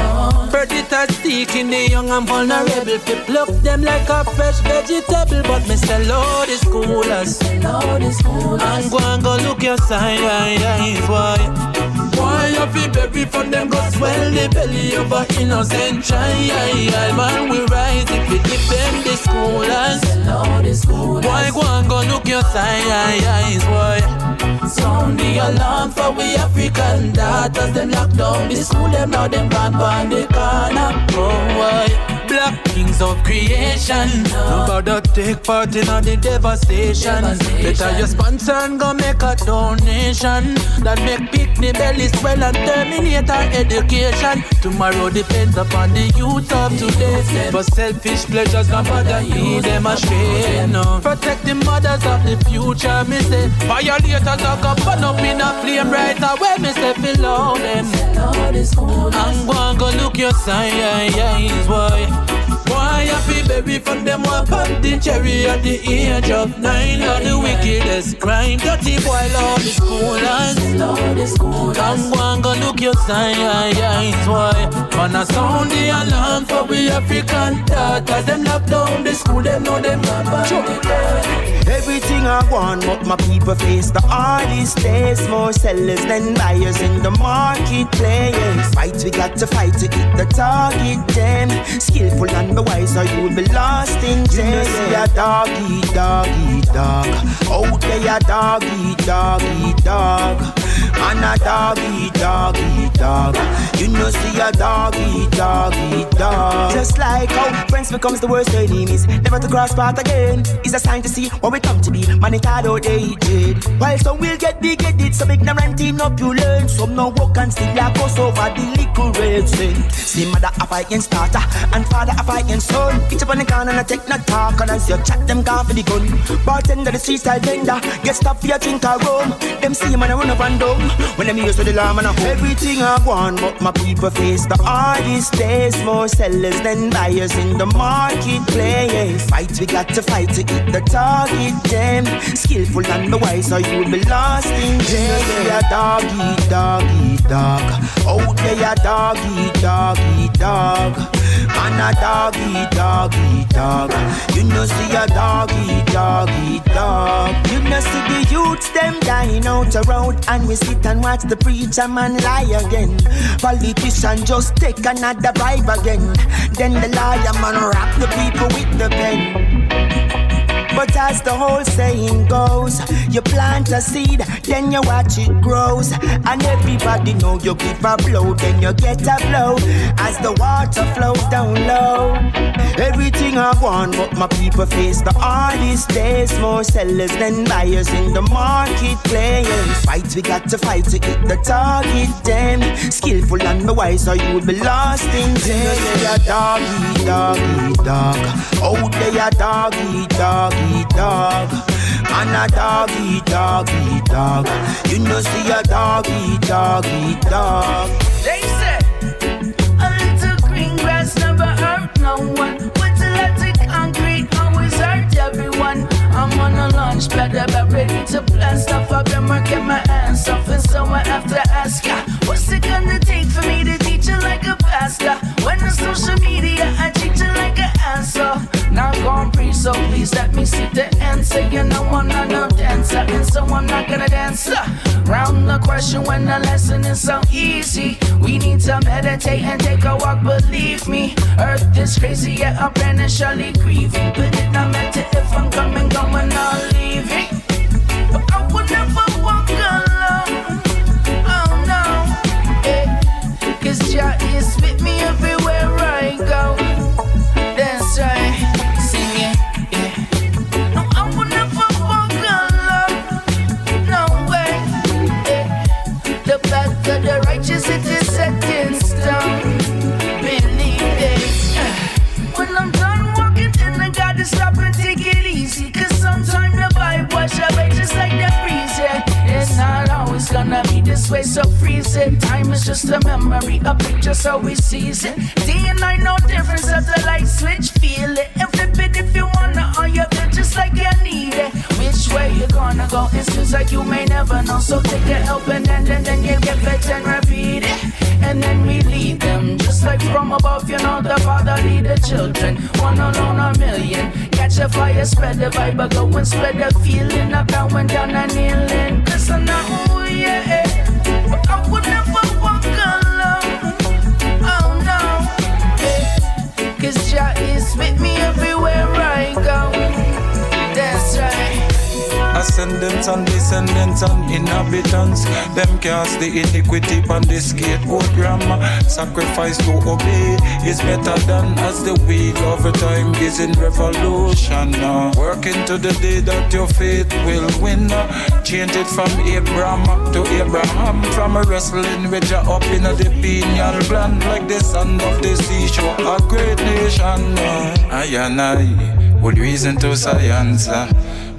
Predators seeking the young and vulnerable. Fi pluck them like a fresh vegetable. But Mr. Lord is cool us. And go and go look your signs. Why? Why you fi baby from them go swell the belly of a innocent child? Man, we rise if we them the schoolers. Why go and go look your signs? Why? Sound the alarm for we African daughters. Them lock down the school, them now them gone on the corner. Oh, why? Black kings of creation. No bother take part in all the devastation. Better you sponsor and go make a donation. That make picnic belly swell and terminate our education. Tomorrow depends upon the youth of today. For selfish pleasures, no bother lead them astray. No. Protect the mothers of the future, me say. Violators are go burn up in a flame right away, me say below them. I'm going go look your signs, boy. Why happy baby from them walk on the cherry at the age of nine. On the wickedest crime Dirty boy love the schoolers Come go and go look your signs Why? Man a sound the alarm for we African daughters. Them lock down the school Them know them not bad. Everything I want but my people face the hardest days More sellers than buyers in the marketplace. Fight we got to fight to hit the target them. Skillful and be wise or you'll be lost in jail. You see a doggy, doggy, dog. Out there, a doggy, doggy, dog. And a doggy, doggy, dog. You know, see a doggy, doggy, dog. Just like how friends becomes the worst enemies. Never to cross path again. It's a sign to see what we come to be. Man, it hard out did. While some will get big, get. Some ignorant learn. Some no walk and still like us over the little red sin. See, mother, a fighting starter. And father, a fighting son. Each up on the corner and I take no talk. And as you chat, them gone for the gun. Bartender, the street style vendor. Get stopped for your drink or rum. Them see man, I run up and down. When I'm used to the lamb and everything I want, but my people face the hardest days. More sellers than buyers in the marketplace. Fight, we got to fight to hit the target. Them skillful and the wise, or you will be lost in jail. Yeah, dog eat dog. Out there, dog eat dog eat dog. Man a dog eat dog. You know see a doggy, doggy, dog dog. You know see the youths them dying out the road, and we sit and watch the preacher man lie again. Politician just take another bribe again. Then the liar man rap the people with the pen. But as the whole saying goes, you plant a seed, then you watch it grows. And everybody know you give a blow, then you get a blow. As the water flows down low. Everything I want, but my people face the hardest days. More sellers than buyers in the marketplace. Fight, we got to fight to hit the target. Them skillful and the wise, or you will be lost in jail. Yeah, doggy, doggy, dog. Oh, Out there, doggy, doggy eat dog. Man a dog eat dog eat dog. You know see a dog eat dog eat dog. They say a little green grass never hurt no one. Lot of concrete always hurt everyone. I'm on a launch pad about ready to blast off. I've been working my ass off, and so I have to ask ya, When the social media, I treat you like an answer. Now gone free, so please let me see the answer. You know I'm not no dancer, and so I'm not gonna dance. Round the question when the lesson is so easy. We need to meditate and take a walk, believe me. Earth is crazy, yet I'm surely grieving. But it not matter if I'm coming, going, or leaving. Jah is with me everywhere so freeze it. Time is just a memory, a picture, so we seize it. Day and night, no difference at the light switch. Feel it and flip it if you wanna, or you feel just like you need it. Which way you gonna go? It seems like you may never know. So take a helping hand and then you get better and repeat it. And then we lead them just like from above. You know the father lead the children. One alone a million. Catch a fire, spread the vibe, but go and spread the feeling of going down and kneeling. Cause I know Oh, with me everywhere Ascendants and descendants and inhabitants. Them cast the iniquity on the scapegoat grammar. Sacrifice to obey is better than as the week over time is in revolution. Uh, working to the day that your faith will win. Change it from Abraham to Abraham. From a wrestling with ya up in a the pineal gland like the sand of the seashore. A great nation. I and I would reason to science. Uh,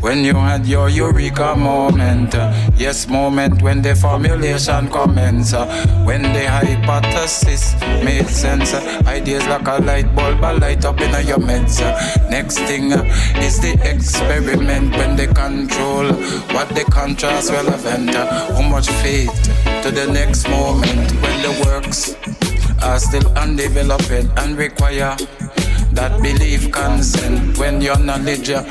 when you had your eureka moment, yes, moment when the formulation commence, uh, when the hypothesis made sense, ideas like a light bulb a light up in your meds. Next thing is the experiment when they control what the contrast relevant. How much faith to the next moment when the works are still undeveloped and require that belief consent when your knowledge uh,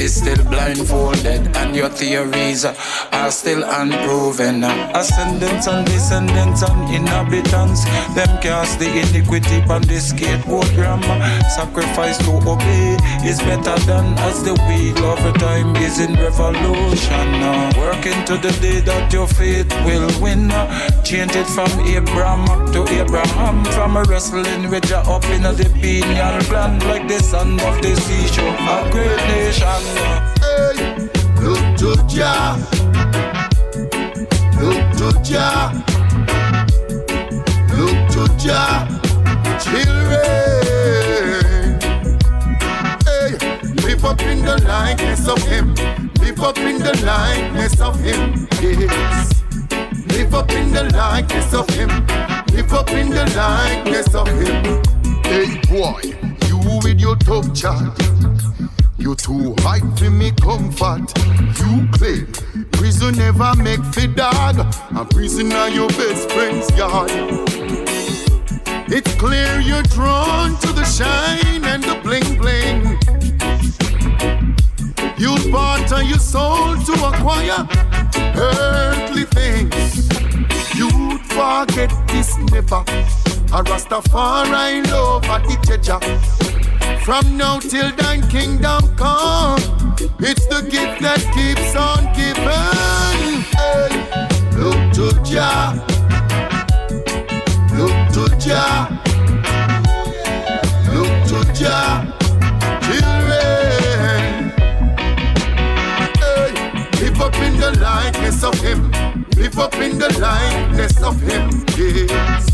is still blindfolded and your theories uh, are still unproven. Uh, ascendants and descendants and inhabitants, them cast the iniquity on the scapegoat grammar. Sacrifice to obey is better than as the wheel over time is in revolution. Working to the day that your faith will win. Change it from Abraham to Abraham, from a wrestling with ya up in the pineal gland like the sun of the seashore. A great nation. Hey, look to Jah, look to Jah, look to Jah, children. Hey, live up in the likeness of Him, live up in the likeness of Him. Yes. Live up in the likeness of him. Live up in the likeness of him. Hey boy, you with your top chat. You too high for me comfort. You claim prison never make for dog. And prison are your best friend's yard. It's clear you're drawn to the shine and the bling bling. You barter your soul to acquire earthly things. You'd forget this never. A Rastafari love at the treasure. From now till thine kingdom come, it's the gift that keeps on giving. Hey, look to Jah, look to Jah, look to Jah, children. Hey, live up in the likeness of Him, live up in the likeness of Him. Yes,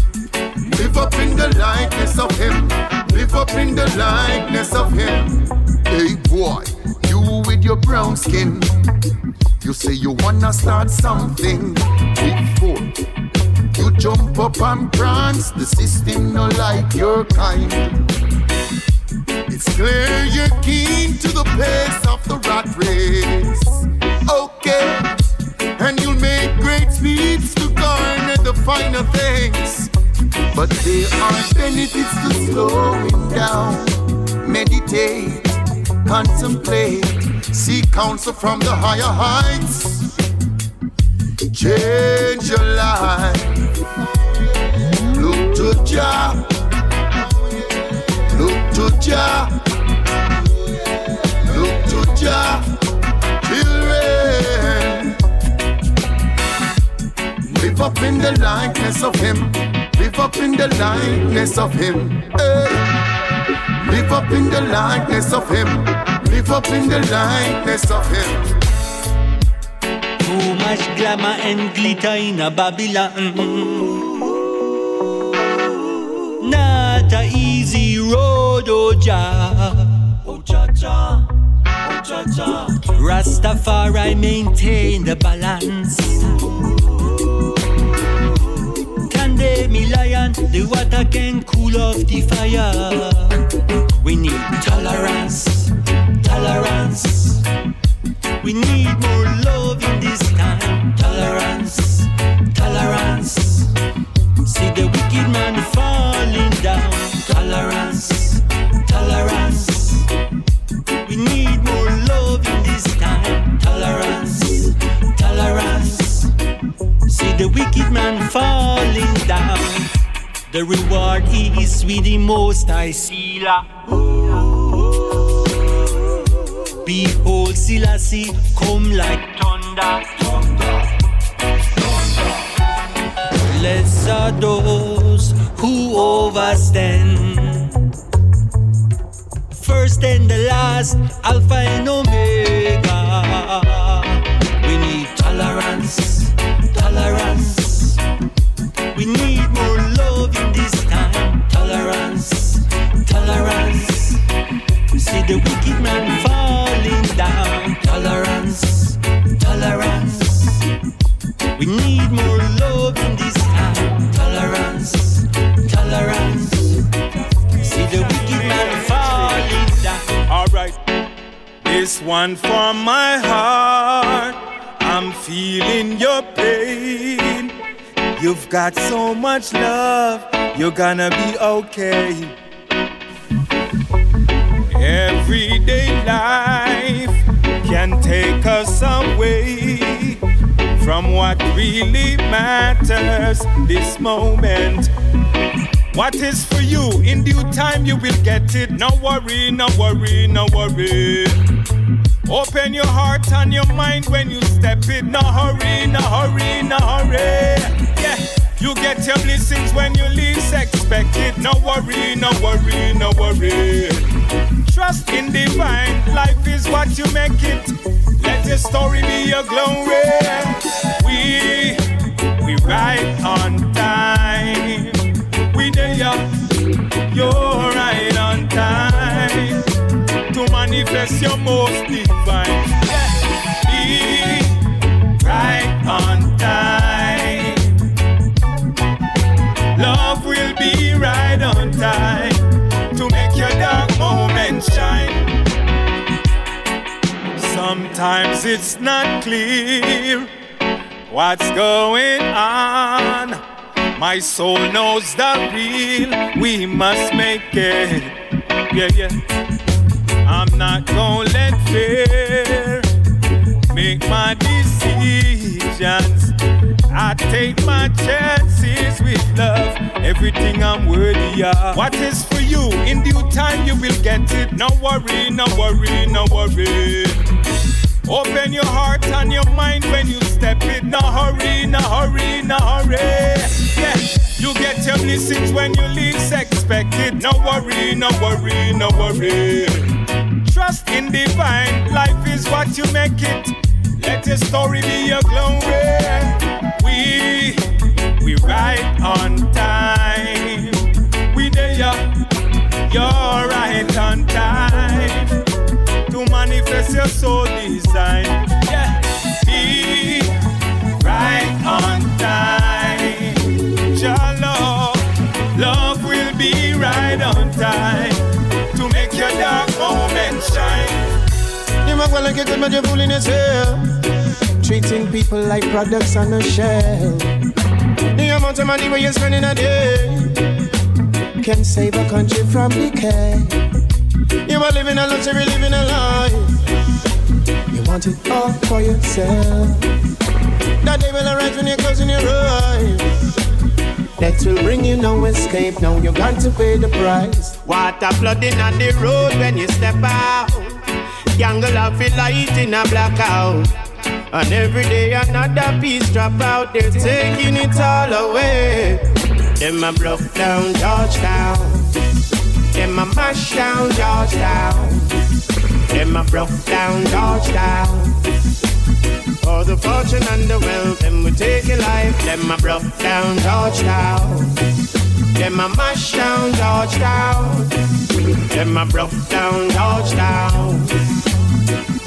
live up in the likeness of Him live up in the likeness of him. Hey boy, you with your brown skin, you say you wanna start something before you jump up and prance. The system no like your kind. It's clear you're keen to the pace of the rat race. Okay, and you'll make great speeds to garner the finer things. But there are benefits to slowing down. Meditate, contemplate, seek counsel from the higher heights. Change your life. Look to Jah. Look to Jah. Look to Jah. Live up in the likeness of Him Live up in the likeness of Him. Hey. Live up in the likeness of Him. Live up in the likeness of Him. Too much glamour and glitter in a Babylon. Not a easy road, oh Jah. Oh Jah Jah. Oh Jah Jah. Rastafari maintain the balance day, me lion, the water can cool off the fire. We need tolerance, tolerance. We need more love in this time. Tolerance, tolerance. See the wicked man falling down. Tolerance, tolerance. We need more love in this time. Tolerance, tolerance. See the wicked man falling down. The reward is with the most I see. La, Behold, Selassie come like thunder. Blessed are those who overstand. First and the last, Alpha and Omega. We need tolerance tolerance. We need more this time. Tolerance, tolerance. We see the wicked man falling down. Tolerance, tolerance. We need more love in this time. Tolerance, tolerance. See the wicked man falling down. Alright, this one from my heart I'm feeling your pain. You've got so much love, you're gonna be okay. Everyday life can take us away from what really matters this moment. What is for you in due time you will get it. No worry, no worry, no worry. Open your heart and your mind when you step in. No hurry, no hurry, no hurry. Yeah, you get your blessings when you least expect it. No worry, no worry, no worry. Trust in divine, life is what you make it. Let your story be your glory. We, we ride on time. We there, you're right on time to manifest your most divine. Sometimes it's not clear what's going on. My soul knows the real, we must make it. Yeah, yeah. I'm not gonna let fear make my decisions. I take my chances with love, everything I'm worthy of. What is for you, in due time you will get it. No worry, no worry, no worry. Open your heart and your mind when you step in. No hurry, no hurry, no hurry. Yeah, you get your blessings when you least expect it. No worry, no worry, no worry. Trust in divine, life is what you make it. Let your story be your glory. We, we right on time. We there, you're right on time manifest your soul design. Yeah, be right on time. Your love, love will be right on time to make your dark moment shine. You might well get good, but you're fooling yourself. Treating people like products on a shelf. The amount of money where you're spending a day can save a country from decay. You are living a luxury, living a life. You want it all for yourself. That day will arise when you're closing your eyes. That will bring you no escape. Now you're going to pay the price. Water flooding on the road when you step out. Jungle of a light in a blackout. And every day another piece drop out. They're taking it all away. Them a broke down Georgetown. Them a mash down Georgetown. Them a broke down Georgetown. For the fortune and the wealth, them we take a life. Them a broke down Georgetown. Them a mash down Georgetown. Them a broke down Georgetown.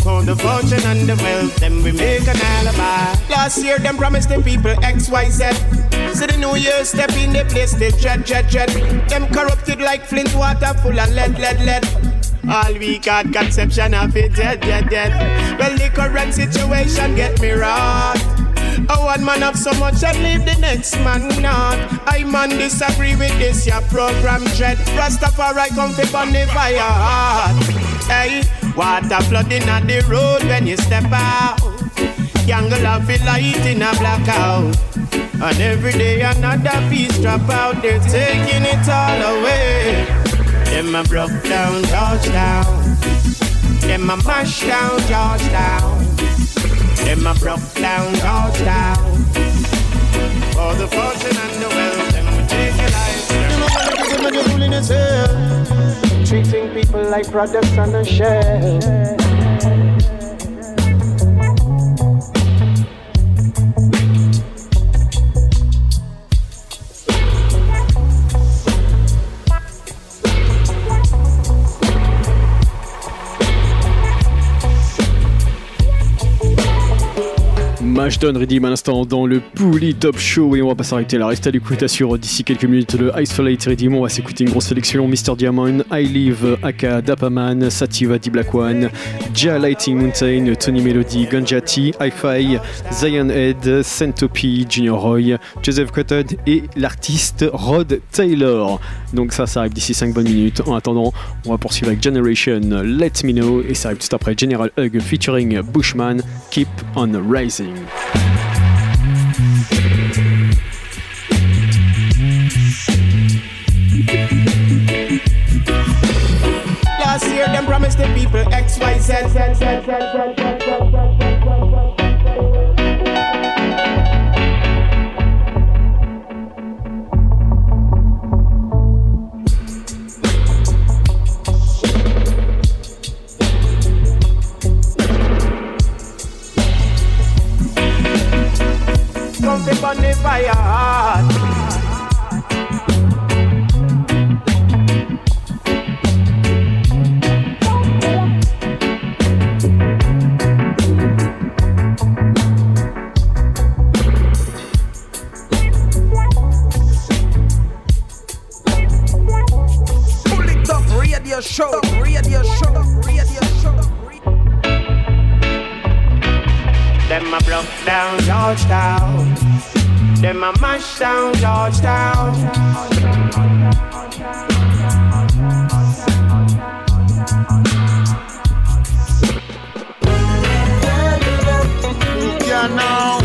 For the fortune and the wealth, then we make an alibi. Last year, them promised the people X, Y, Z. So the new year step in the place, they dread, dread, dread. Them corrupted like flint water full of lead, lead, lead. All we got conception of it, dead, dead, dead. Well, the current situation get me wrong. Oh, one man have so much and leave the next man not. I man disagree with this, your program dread. Rastafari come fi burn the fire hard. Hey, water flooding on the road when you step out. Jungle of a light in a blackout. And every day another piece drop out. They're taking it all away. Them a broke down Georgetown. Them a mash down Georgetown. Them a broke down Georgetown. For the fortune and the wealth, like products on a shelf. Ashton Redeem à l'instant dans le Pouli Top Show et on va pas s'arrêter là, restez à l'écoute, assure d'ici quelques minutes le Isolate Redeem, on va s'écouter une grosse sélection Mr. Diamond, I Live, Aka, Dapaman, Sativa, D Black One, Jia Lighting Mountain, Tony Melody, Ganjati, Hi-Fi, Zion Head, Centopy, Junior Roy, Joseph Cotton et l'artiste Rod Taylor. Donc ça, ça arrive d'ici 5 bonnes minutes. En attendant, on va poursuivre avec Generation Let Me Know et ça arrive tout après General Hug featuring Bushman, Keep on Rising. People Z. Burn the fire hard. Pull it up, radio show, radio show, radio show. Them a broke down Georgetown. Them a mash down Georgetown. Yeah, now.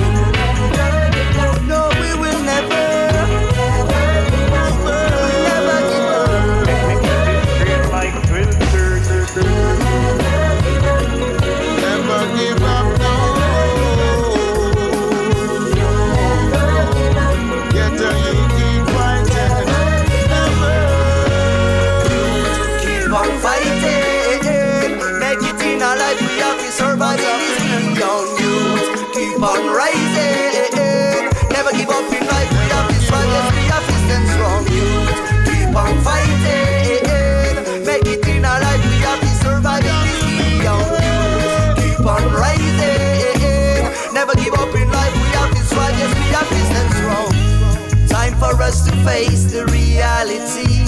Face the reality.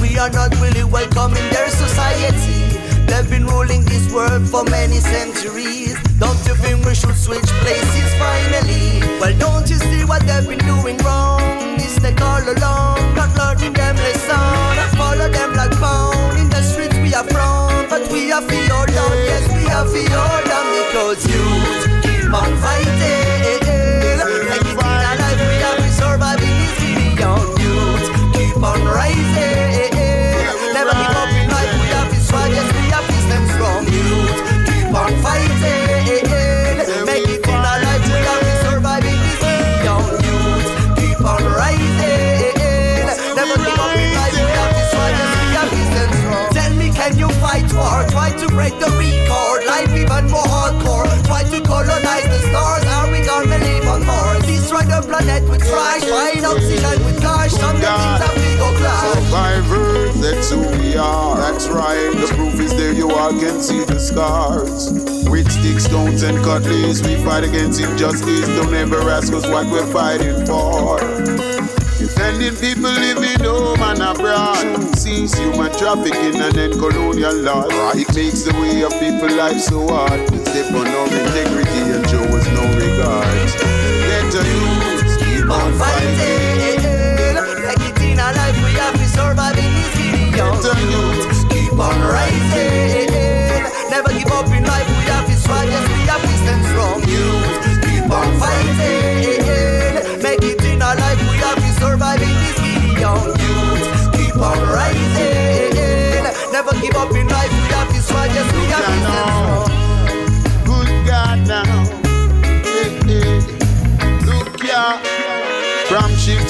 We are not really welcome in their society. They've been ruling this world for many centuries. Don't you think we should switch places finally? Well, don't you see what they've been doing wrong? Mistake all along, not learning them lesson. Follow them like pound. In the streets we are from, but we are fear down. Yes, we are fear down because you keep on fighting. Break the record. Life even more hardcore. Try to colonize the stars. Are we gonna live on Mars? Destroy the planet with trash. Find oxygen with cash. Some things that we go clash. Survivors, that's who we are. That's right. The proof is there, you all can see the scars. With sticks, stones, and cutlass, we fight against injustice. Don't ever ask us what we're fighting for. Defending people living home and abroad. Cease human trafficking and then colonial laws. It makes the way of people life so hard. Step on no integrity and show us no regard. Let the youth keep on fighting. Like it in our life, we have to survive in this million youth. Keep on rising. Never give up in life, we have to strive. Yes, we have to stand strong. Youth, keep on fighting.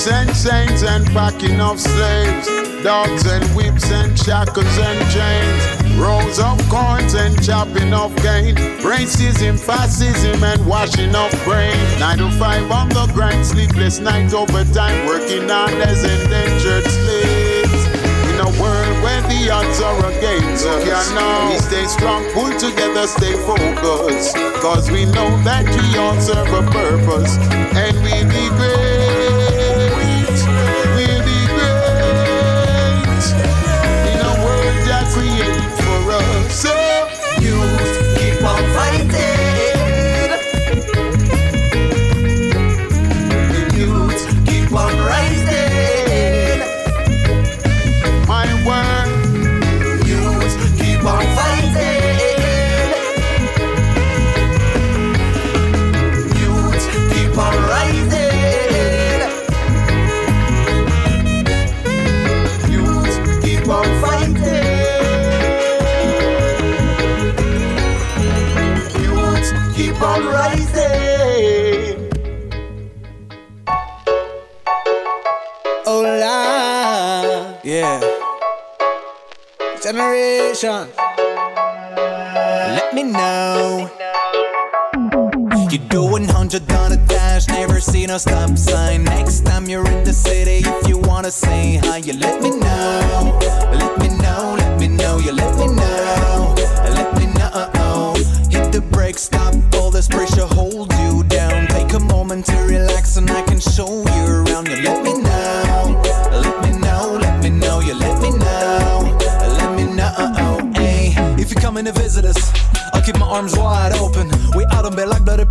And chains and packing of slaves, dogs and whips and shackles and chains, rolls of coins and chopping of cane, racism, fascism and washing of brain. Nine to five on the grind, sleepless night overtime, working hard as indentured slaves. In a world where the odds are against us, yeah, now we stay strong, pull together, stay focused. Cause we know that we all serve a purpose, and we'll be Generation. Let me know. You doing hundred on a dash, never seen a stop sign. Next time you're in the city, if you wanna say hi, you let me know. Let me know, let me know, you let me know. Let me know. Hit the brakes, stop all this pressure, hold visit us, I'll keep my arms wide open.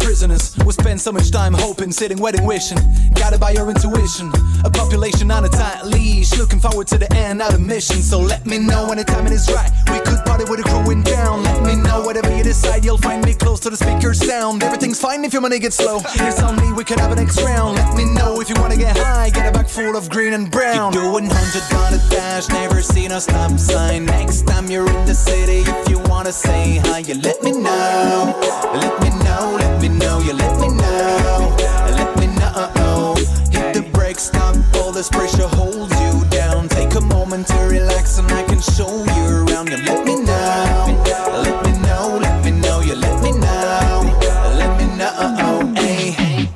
Prisoners. We spend so much time hoping, sitting, waiting, wishing. Guided by your intuition. A population on a tight leash. Looking forward to the end of the mission. So let me know when the timing is right. We could party with the crew in down. Let me know whatever you decide. You'll find me close to the speaker sound. Everything's fine if your money gets slow. It's on me, we could have an next round. Let me know if you wanna get high. Get a bag full of green and brown. You're doing hundred on a dash. Never seen a stop sign. Next time you're in the city, if you wanna say hi, you let me know. Let me know, let me know, you let me know. Let me know. Hit the brakes, stop all this pressure holds you down. Take a moment to relax and I can show you around. You let me know. Let me know, let me know, you let me know. Let me know. Hey.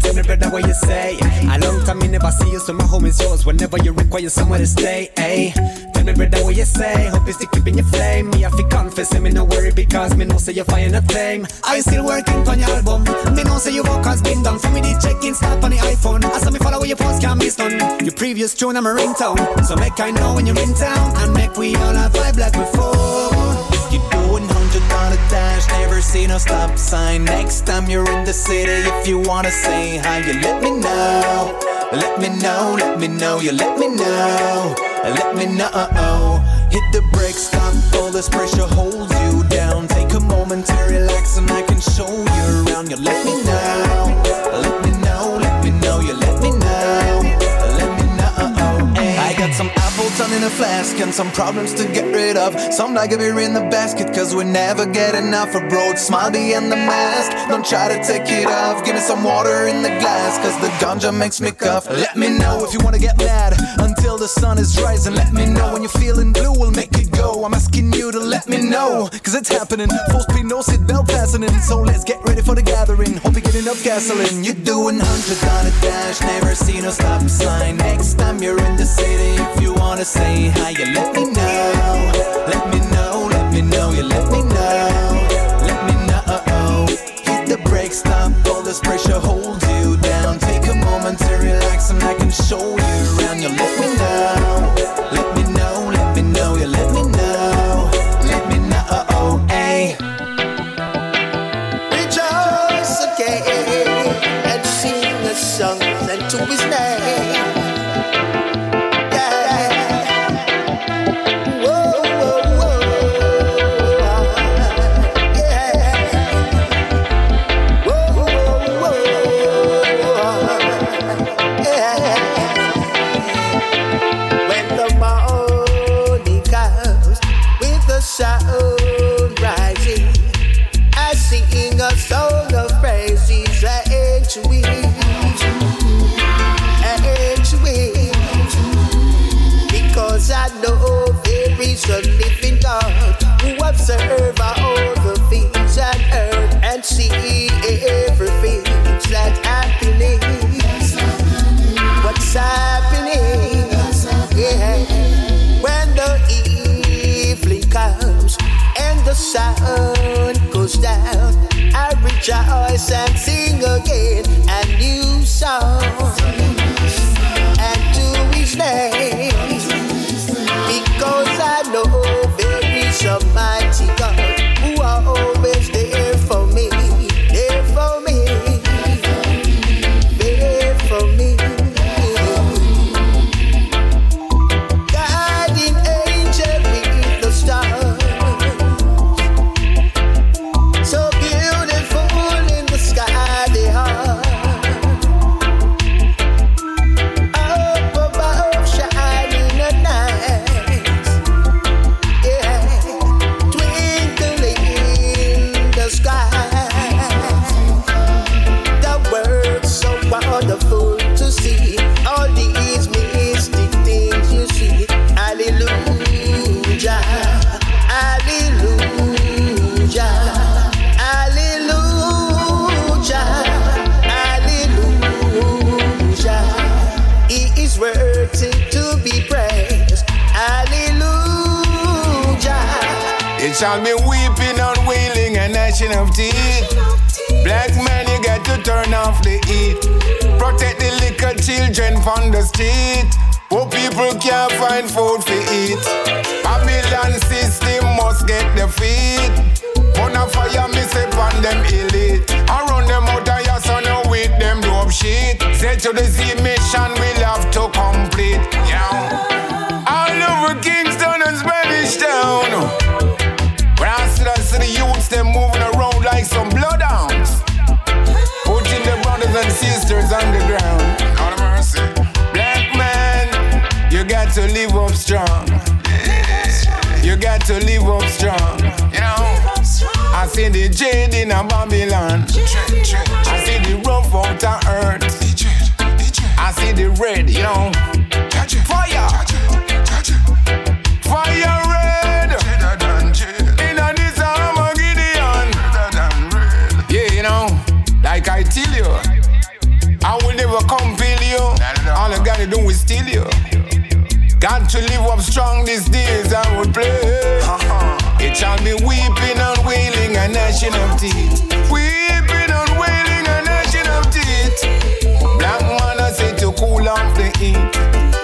Tell me, brother, what you say. A long time me never see you, so my home is yours. Whenever you require somewhere to stay, hey. Tell me, brother, what you say. Hope you still keeping your flame. Me have to confess, and me no worry because me know say you find a flame. I still working on your album. Me know say your work been done. For me, the check-in start on the iPhone. I saw me follow your post can't be done. Your previous tune, I'm a ringtone. So make I know when you're in town, and make we all have vibe like before. You doing hundred a dash, never seen a stop sign. Next time you're in the city, if you wanna say hi, you let me know. Let me know, let me know, you let me know. Let me know. Hit the brakes, stop all this pressure holds you down. Take a moment to relax, and I can show you around. You let me know. Let me in a flask and some problems to get rid of. Some like a beer in the basket, cause we never get enough. A broad smile behind the mask. Don't try to take it off. Give me some water in the glass, cause the ganja makes me cough. Let me know if you wanna get mad until the sun is rising. Let me know when you're feeling blue, we'll make it go. I'm asking you to let me know, cause it's happening. Full speed, no seatbelt fastening. So let's get ready for the gathering. Hope you get enough gasoline. You're doing hundred on a dash, never seen a stop sign. Next time you're in the city, if you wanna say hi, you let me know. Let me know, let me know, you let me know. Let me know. Hit the brakes, stop all this pressure holds you down. Take a moment to relax, and I can show you around. You let me know. He is worthy to be praised. Hallelujah. It shall be weeping and wailing and gnashing of teeth. Black man, you got to turn off the heat. Protect the little children from the street. Poor people can't find food to eat. Babylon system must get defeat. On a fire, me say, on them elite. I run them out some shit. Said to the Z mission we have to complete. Yeah. All over Kingston and Spanish Town. Rasslers to the youths, them moving around like some bloodhounds. Putting the brothers and sisters underground. God of mercy. Black man, you got to live up strong. You got to live up strong. You know, I see the jade in a Babylon. Ch- ch- ch- out earth. DJ, DJ. I see the red, you know. Gadget, Fire. Gadget, gadget. Fire red. In a this Armageddon. Yeah, you know. Like I tell you, I will never compel you. All do we steal you. Got to live up strong these days, I will play. It shall be weeping and wailing and gnashing of teeth. need.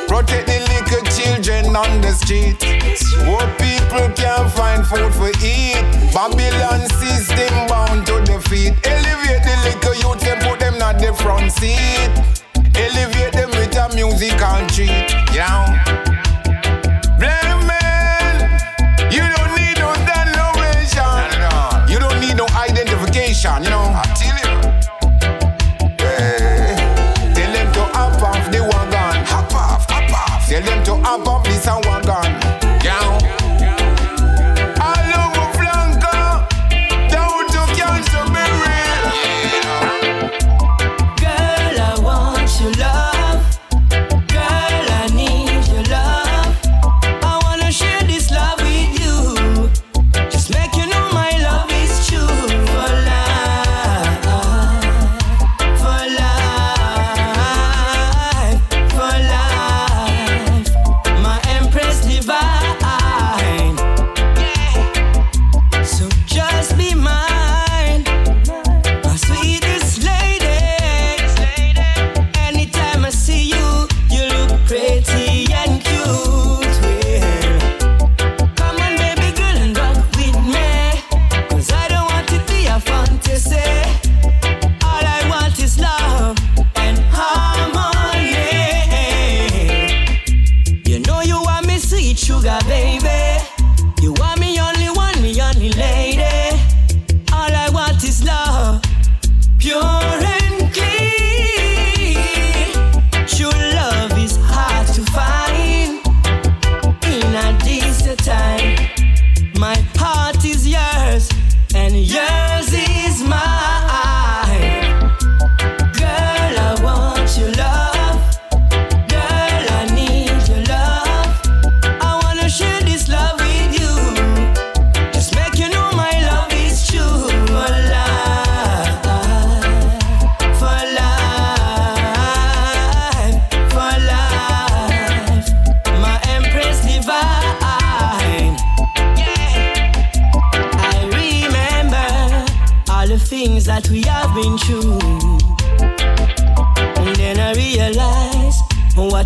Protect the little children on the street. Poor people can't find food for eat. Babylon system bound to defeat. Elevate the little youth and put them on the front seat. Elevate them with a musical treat. Yeah.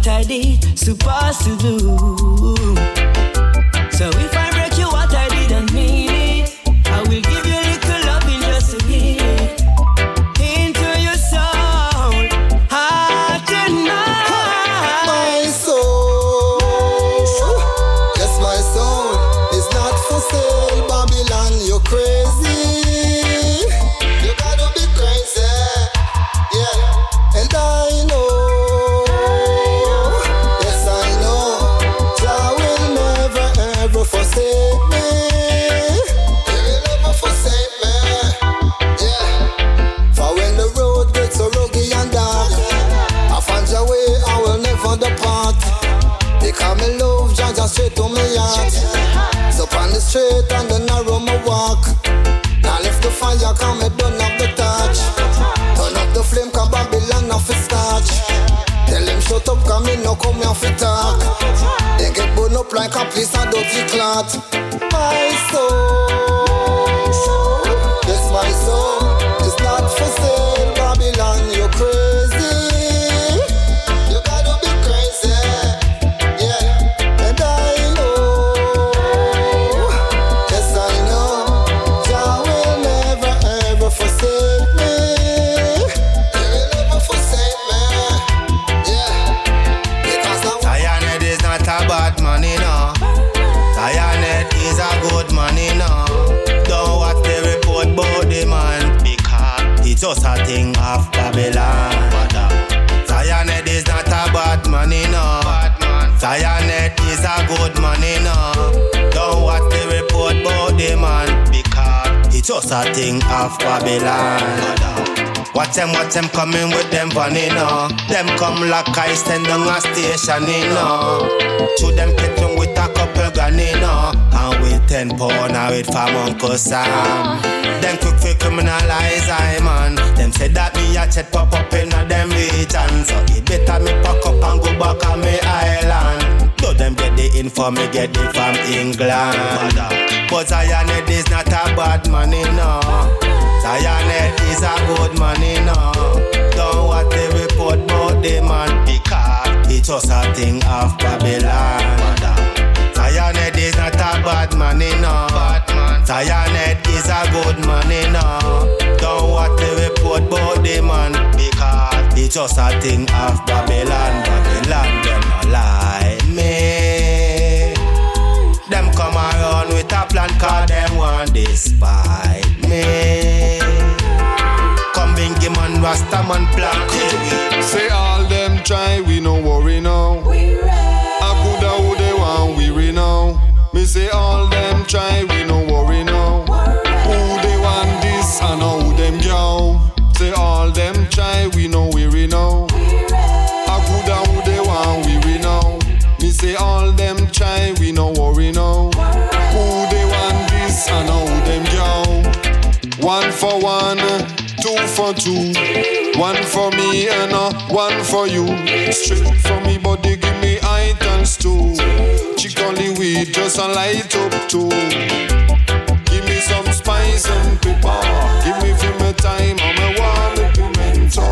what I did supposed to do. So if I me off it talk. They get blown up like a piece of dirty cloth. Just a thing of Babylon. Watch them, watch them coming with them vanilla. Them come like I stand on a station, you know. To them kitchen with a couple granina. And with ten pound, I wait for Uncle Sam. Them quick for criminalize I man. Them say that me a chat pop up in a them region. So it better me pack up and go back on me island. Do them get the info, me get it from England. But Zion is not a bad man, you know. Zionhead is a good you know. Don't what they report about the man because it's just a thing of Babylon. Zionhead is not a bad man, you know. Zionhead is a good you know. Don't what they report about the man because it's just a thing of Babylon. Babylon, plan cause them want despite me. Come Bingy man, Rasta man plan. Say all them try, we no worry now. I coulda who they want, weary now. Me say all them try, we no worry now. Who they want this, I know who them go. Say all them try, we no weary now. I coulda who they want, weary now. Me say all them try, we no worry now. This, I know them go. One for one, two for two. One for me and uh, one for you. Straight for me body, give me items too. Chicken weed, just a light up too. Give me some spice and pepper. Give me for my time, I'm a wall pimento.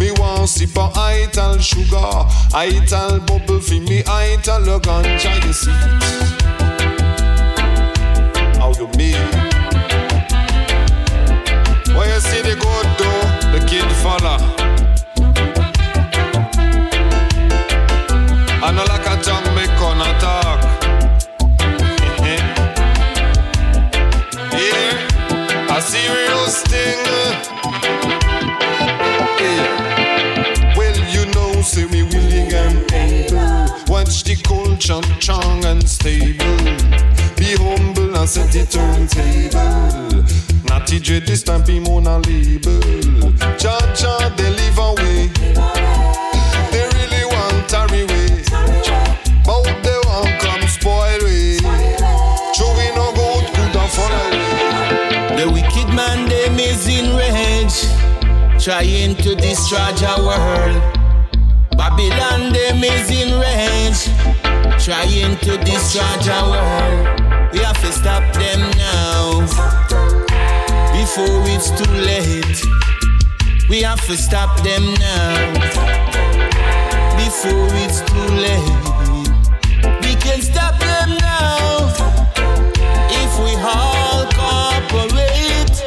Me want sip of ital sugar, ital bubble for me, ital ganja, you see. How you mean? Where you see the good do, the kid follow. I know like a Jamaican attack. yeah, a serious thing. Yeah. Well, you know, say me willing and. Watch the culture and stable. Be humble set the turntable. Natty J this time be on a label. Cha cha they live away. They really want tarry way. But they want come spoil way. True we no good good and follow The wicked man them is in rage, trying to destroy our world. Babylon them is in rage, trying to destroy our world. We have to stop them now before it's too late. We have to stop them now before it's too late. We can stop them now if we all cooperate.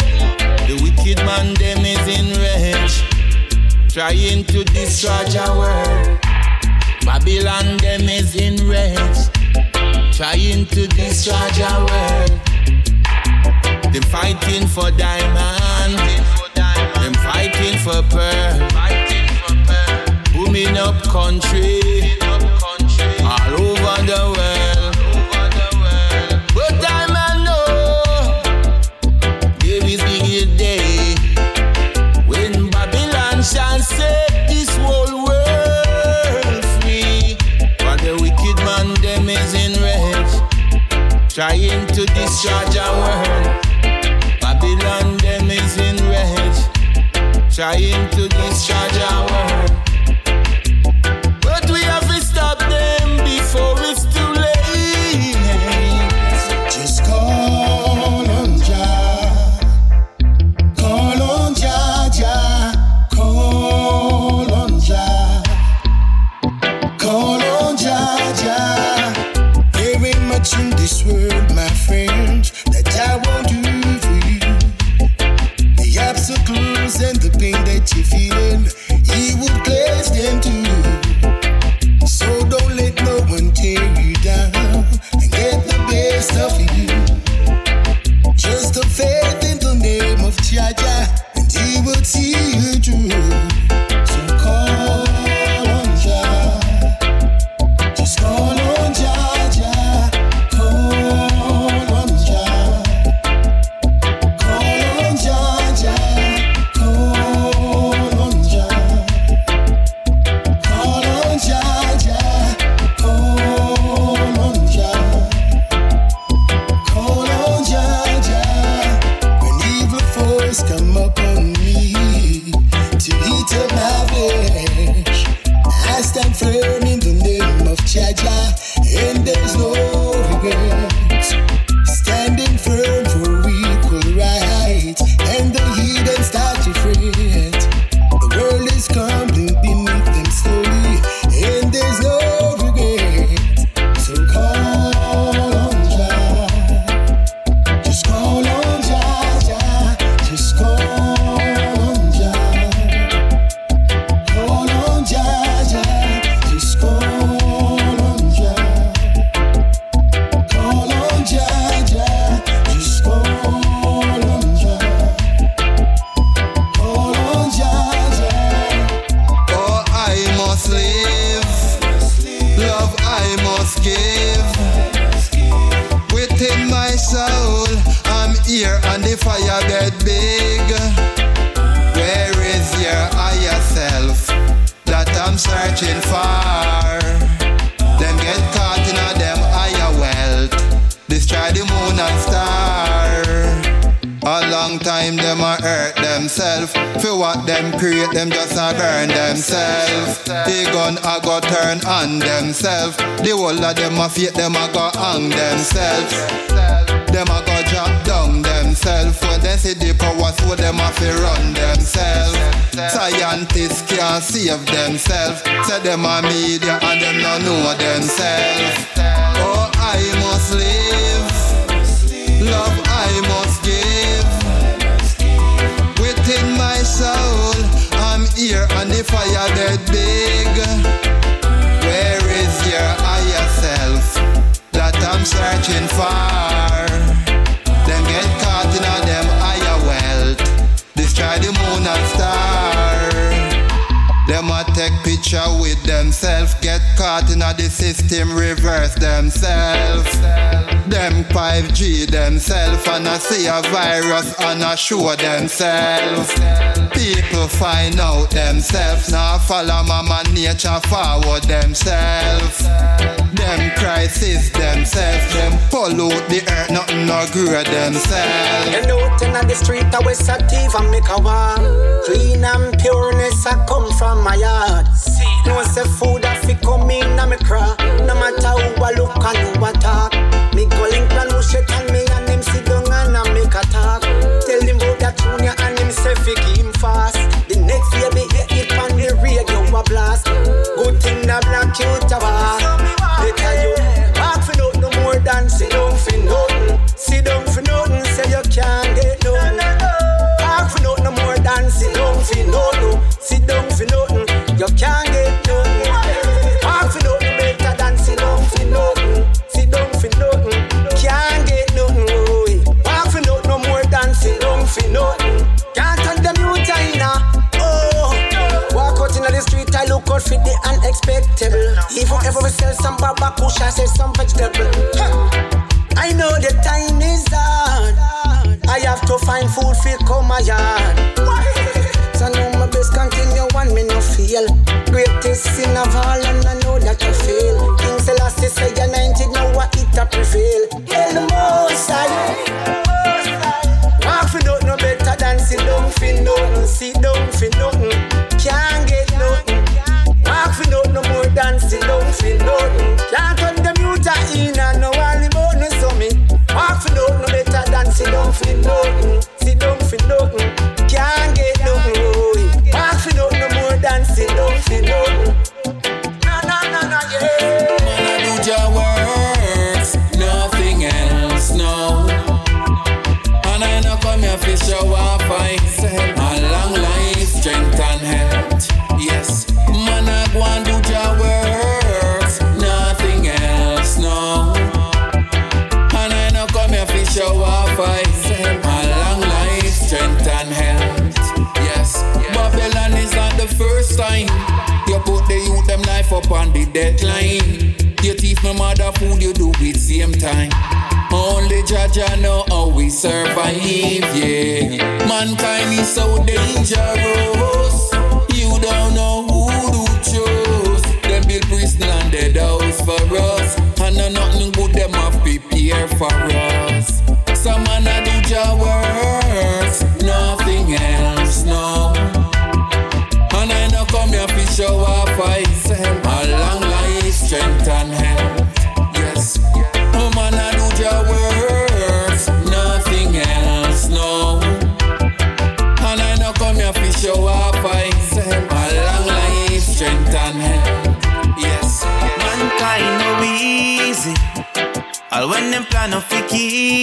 The wicked man them is in rage, trying to destroy our world. Babylon them is in rage, trying to destroy our world. Them fighting for diamond. Them fighting for pearl. Booming up country. Discharge our world. Babylon them is in rage, trying to discharge our world. Not sure themselves. People find out themselves. Now follow mama nature forward themselves. Them crisis themselves. Them pollute the earth, nothing no grow themselves. You know, thing on the street, I was active and make a war. Clean and pureness, I come from my yard. No say food, that fi come in, I me cry. No matter who I look and who I talk. Me calling link and no shit some baba kusha, say some vegetable. Huh. I know the time is hard. I have to find food for come my yard. So now my best continue and me no feel. Greatest sin of all and I know that you feel. the last say you're 90, now what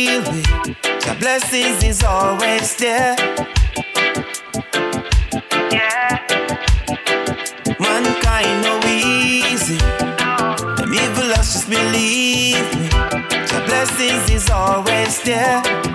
kill me. The blessings is always there. Yeah. Mankind no easy. Them evil us just believe me. The blessings is always there.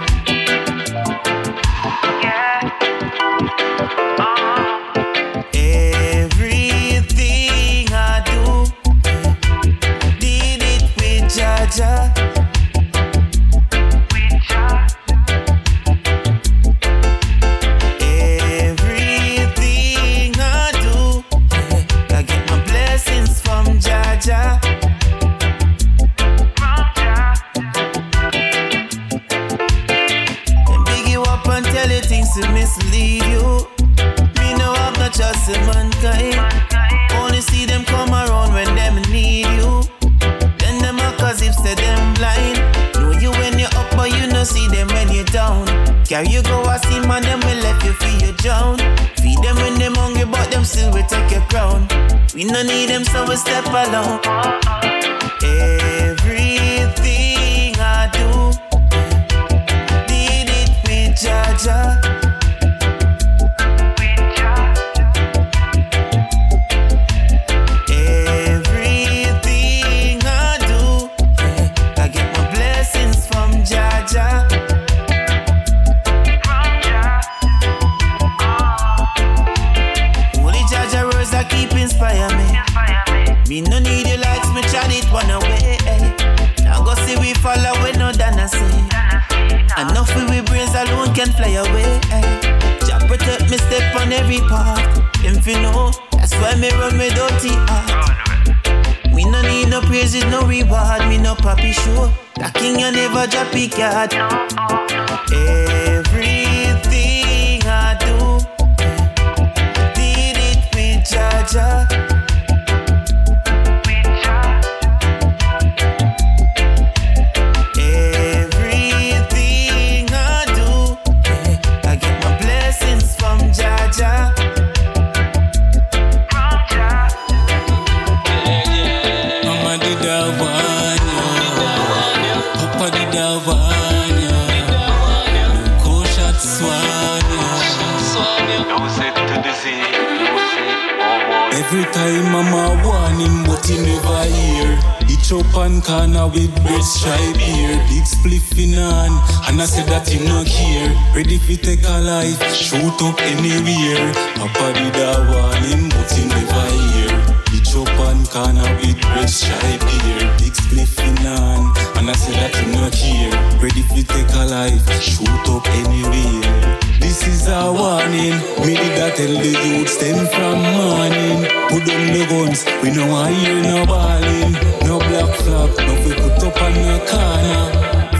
Stripe here. Big spliff in hand, and I said that he not here. Ready fi take a life, shoot up anywhere. Papa did a warn him, but he never hear. He chop on corner with bread stripe here. Big spliff in hand, and I said that he not here. Ready fi take a life, shoot up anywhere. This is a warning. Me did I tell the youths them from morning. Put down the guns. We no want hear no balling. No black flag. No we put up on the corner.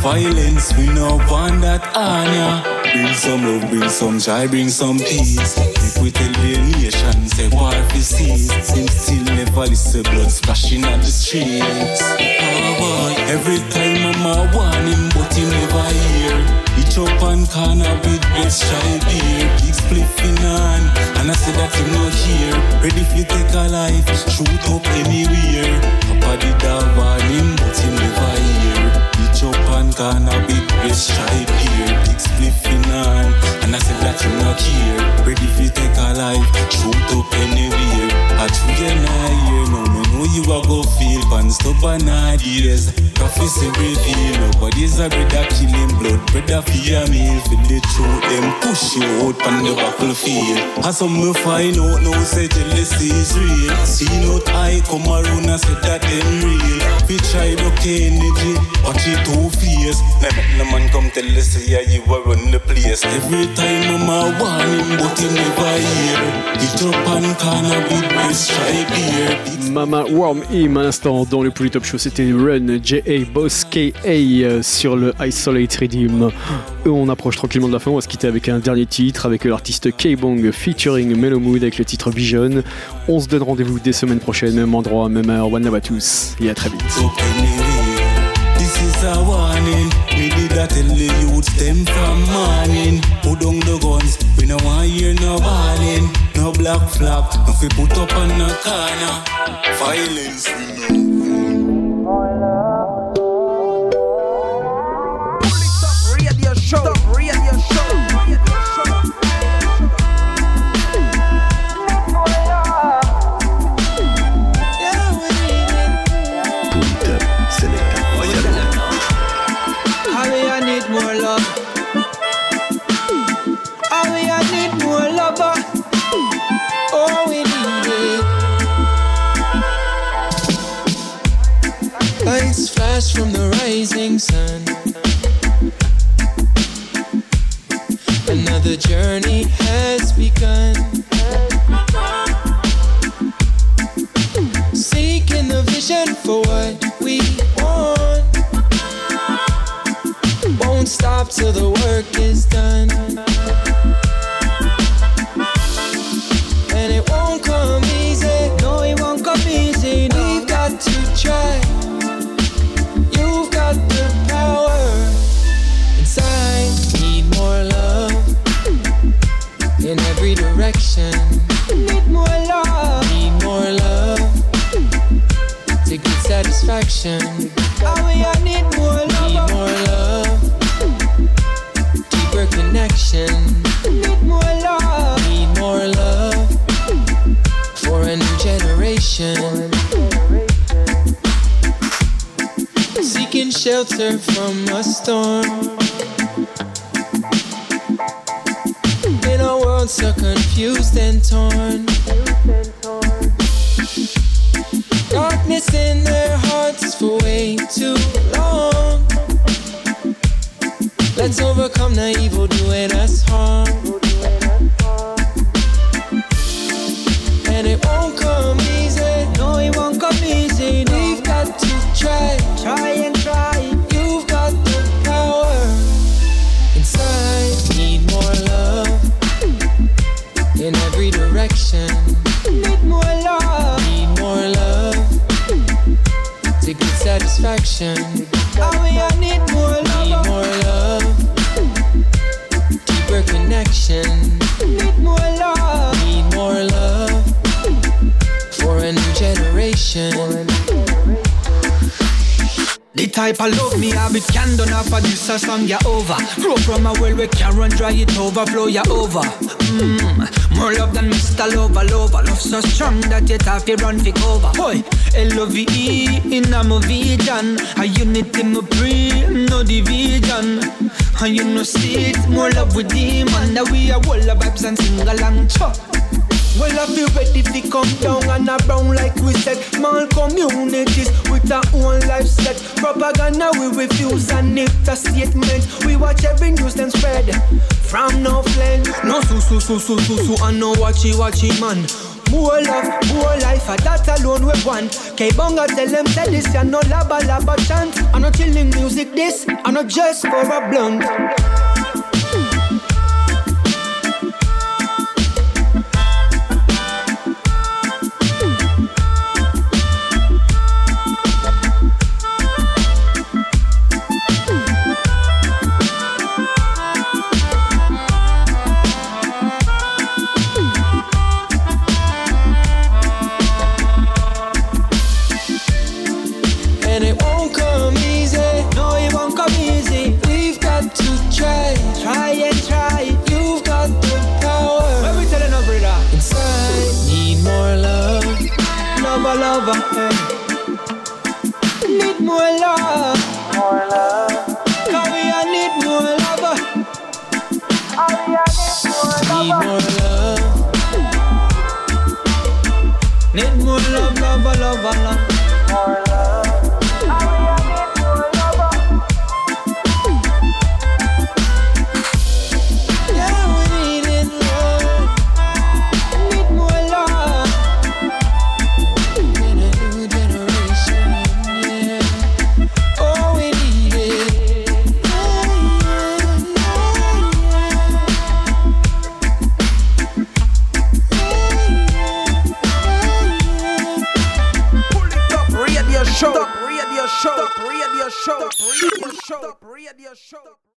Violence. We no want that honor. Bring some love, bring some joy, bring some peace. If we tell the nation, say war fi cease. Him still never listen, blood splashing at the streets. Oh boy, every time I'm a warning, but he never hear. He chop on corner with best child beer, big in hand. And I said that him not here, ready for you take a life, shoot up anywhere. Papa did a warn him, but he never hear. He chop on corner with best child beer, big spliff in. And I said that him not here, ready for you take a life, shoot up anywhere. I true you not here, no, no, no, you a go feel, pan stubborn ideas. Prophecy reveal, nobody's a brother killing blood, brother fear me for the truth. Them push you out on the battlefield. As some me find out now say jealousy is real. See not I come around and say that them real. We try to energy, watch it two fears. Never no man come tell us yeah you were run the place. Every time I'm a warning, but he never hear. Hit up on corner with best try beer. Mama Worm Him un instant dans le Top Show, c'était Run J.A. Boss K.A. Euh, sur le Isolate Redeem. On approche tranquillement de la fin, on va se quitter avec un dernier titre avec l'artiste K-Bong featuring Melomood avec le titre Vision. On se donne rendez-vous dès semaine prochaine, même endroit, même heure. One love à tous et à très vite. No black flag. No fi put up on the corner. Violence we know. Rising sun. Another journey has begun. Seeking the vision for what we want. Won't stop till the work is done. Satisfaction. It have to run fi cover. Boy, L-O-V-E in a my vision. A unity me pray, no division. And you know see it, more love with demon. That we are all the vibes and sing along. Chuck. Well, I feel ready to come down and around like we said. Small communities with our own life set. Propaganda we refuse and it's a statement. We watch every news then spread from no flame. No su su su su su su and no watchy watchy man. More love, more life, and that alone we want. K-Bonga tell them say this, ya no laba laba chant. I'm not chilling music this, I'm not just for a blunt.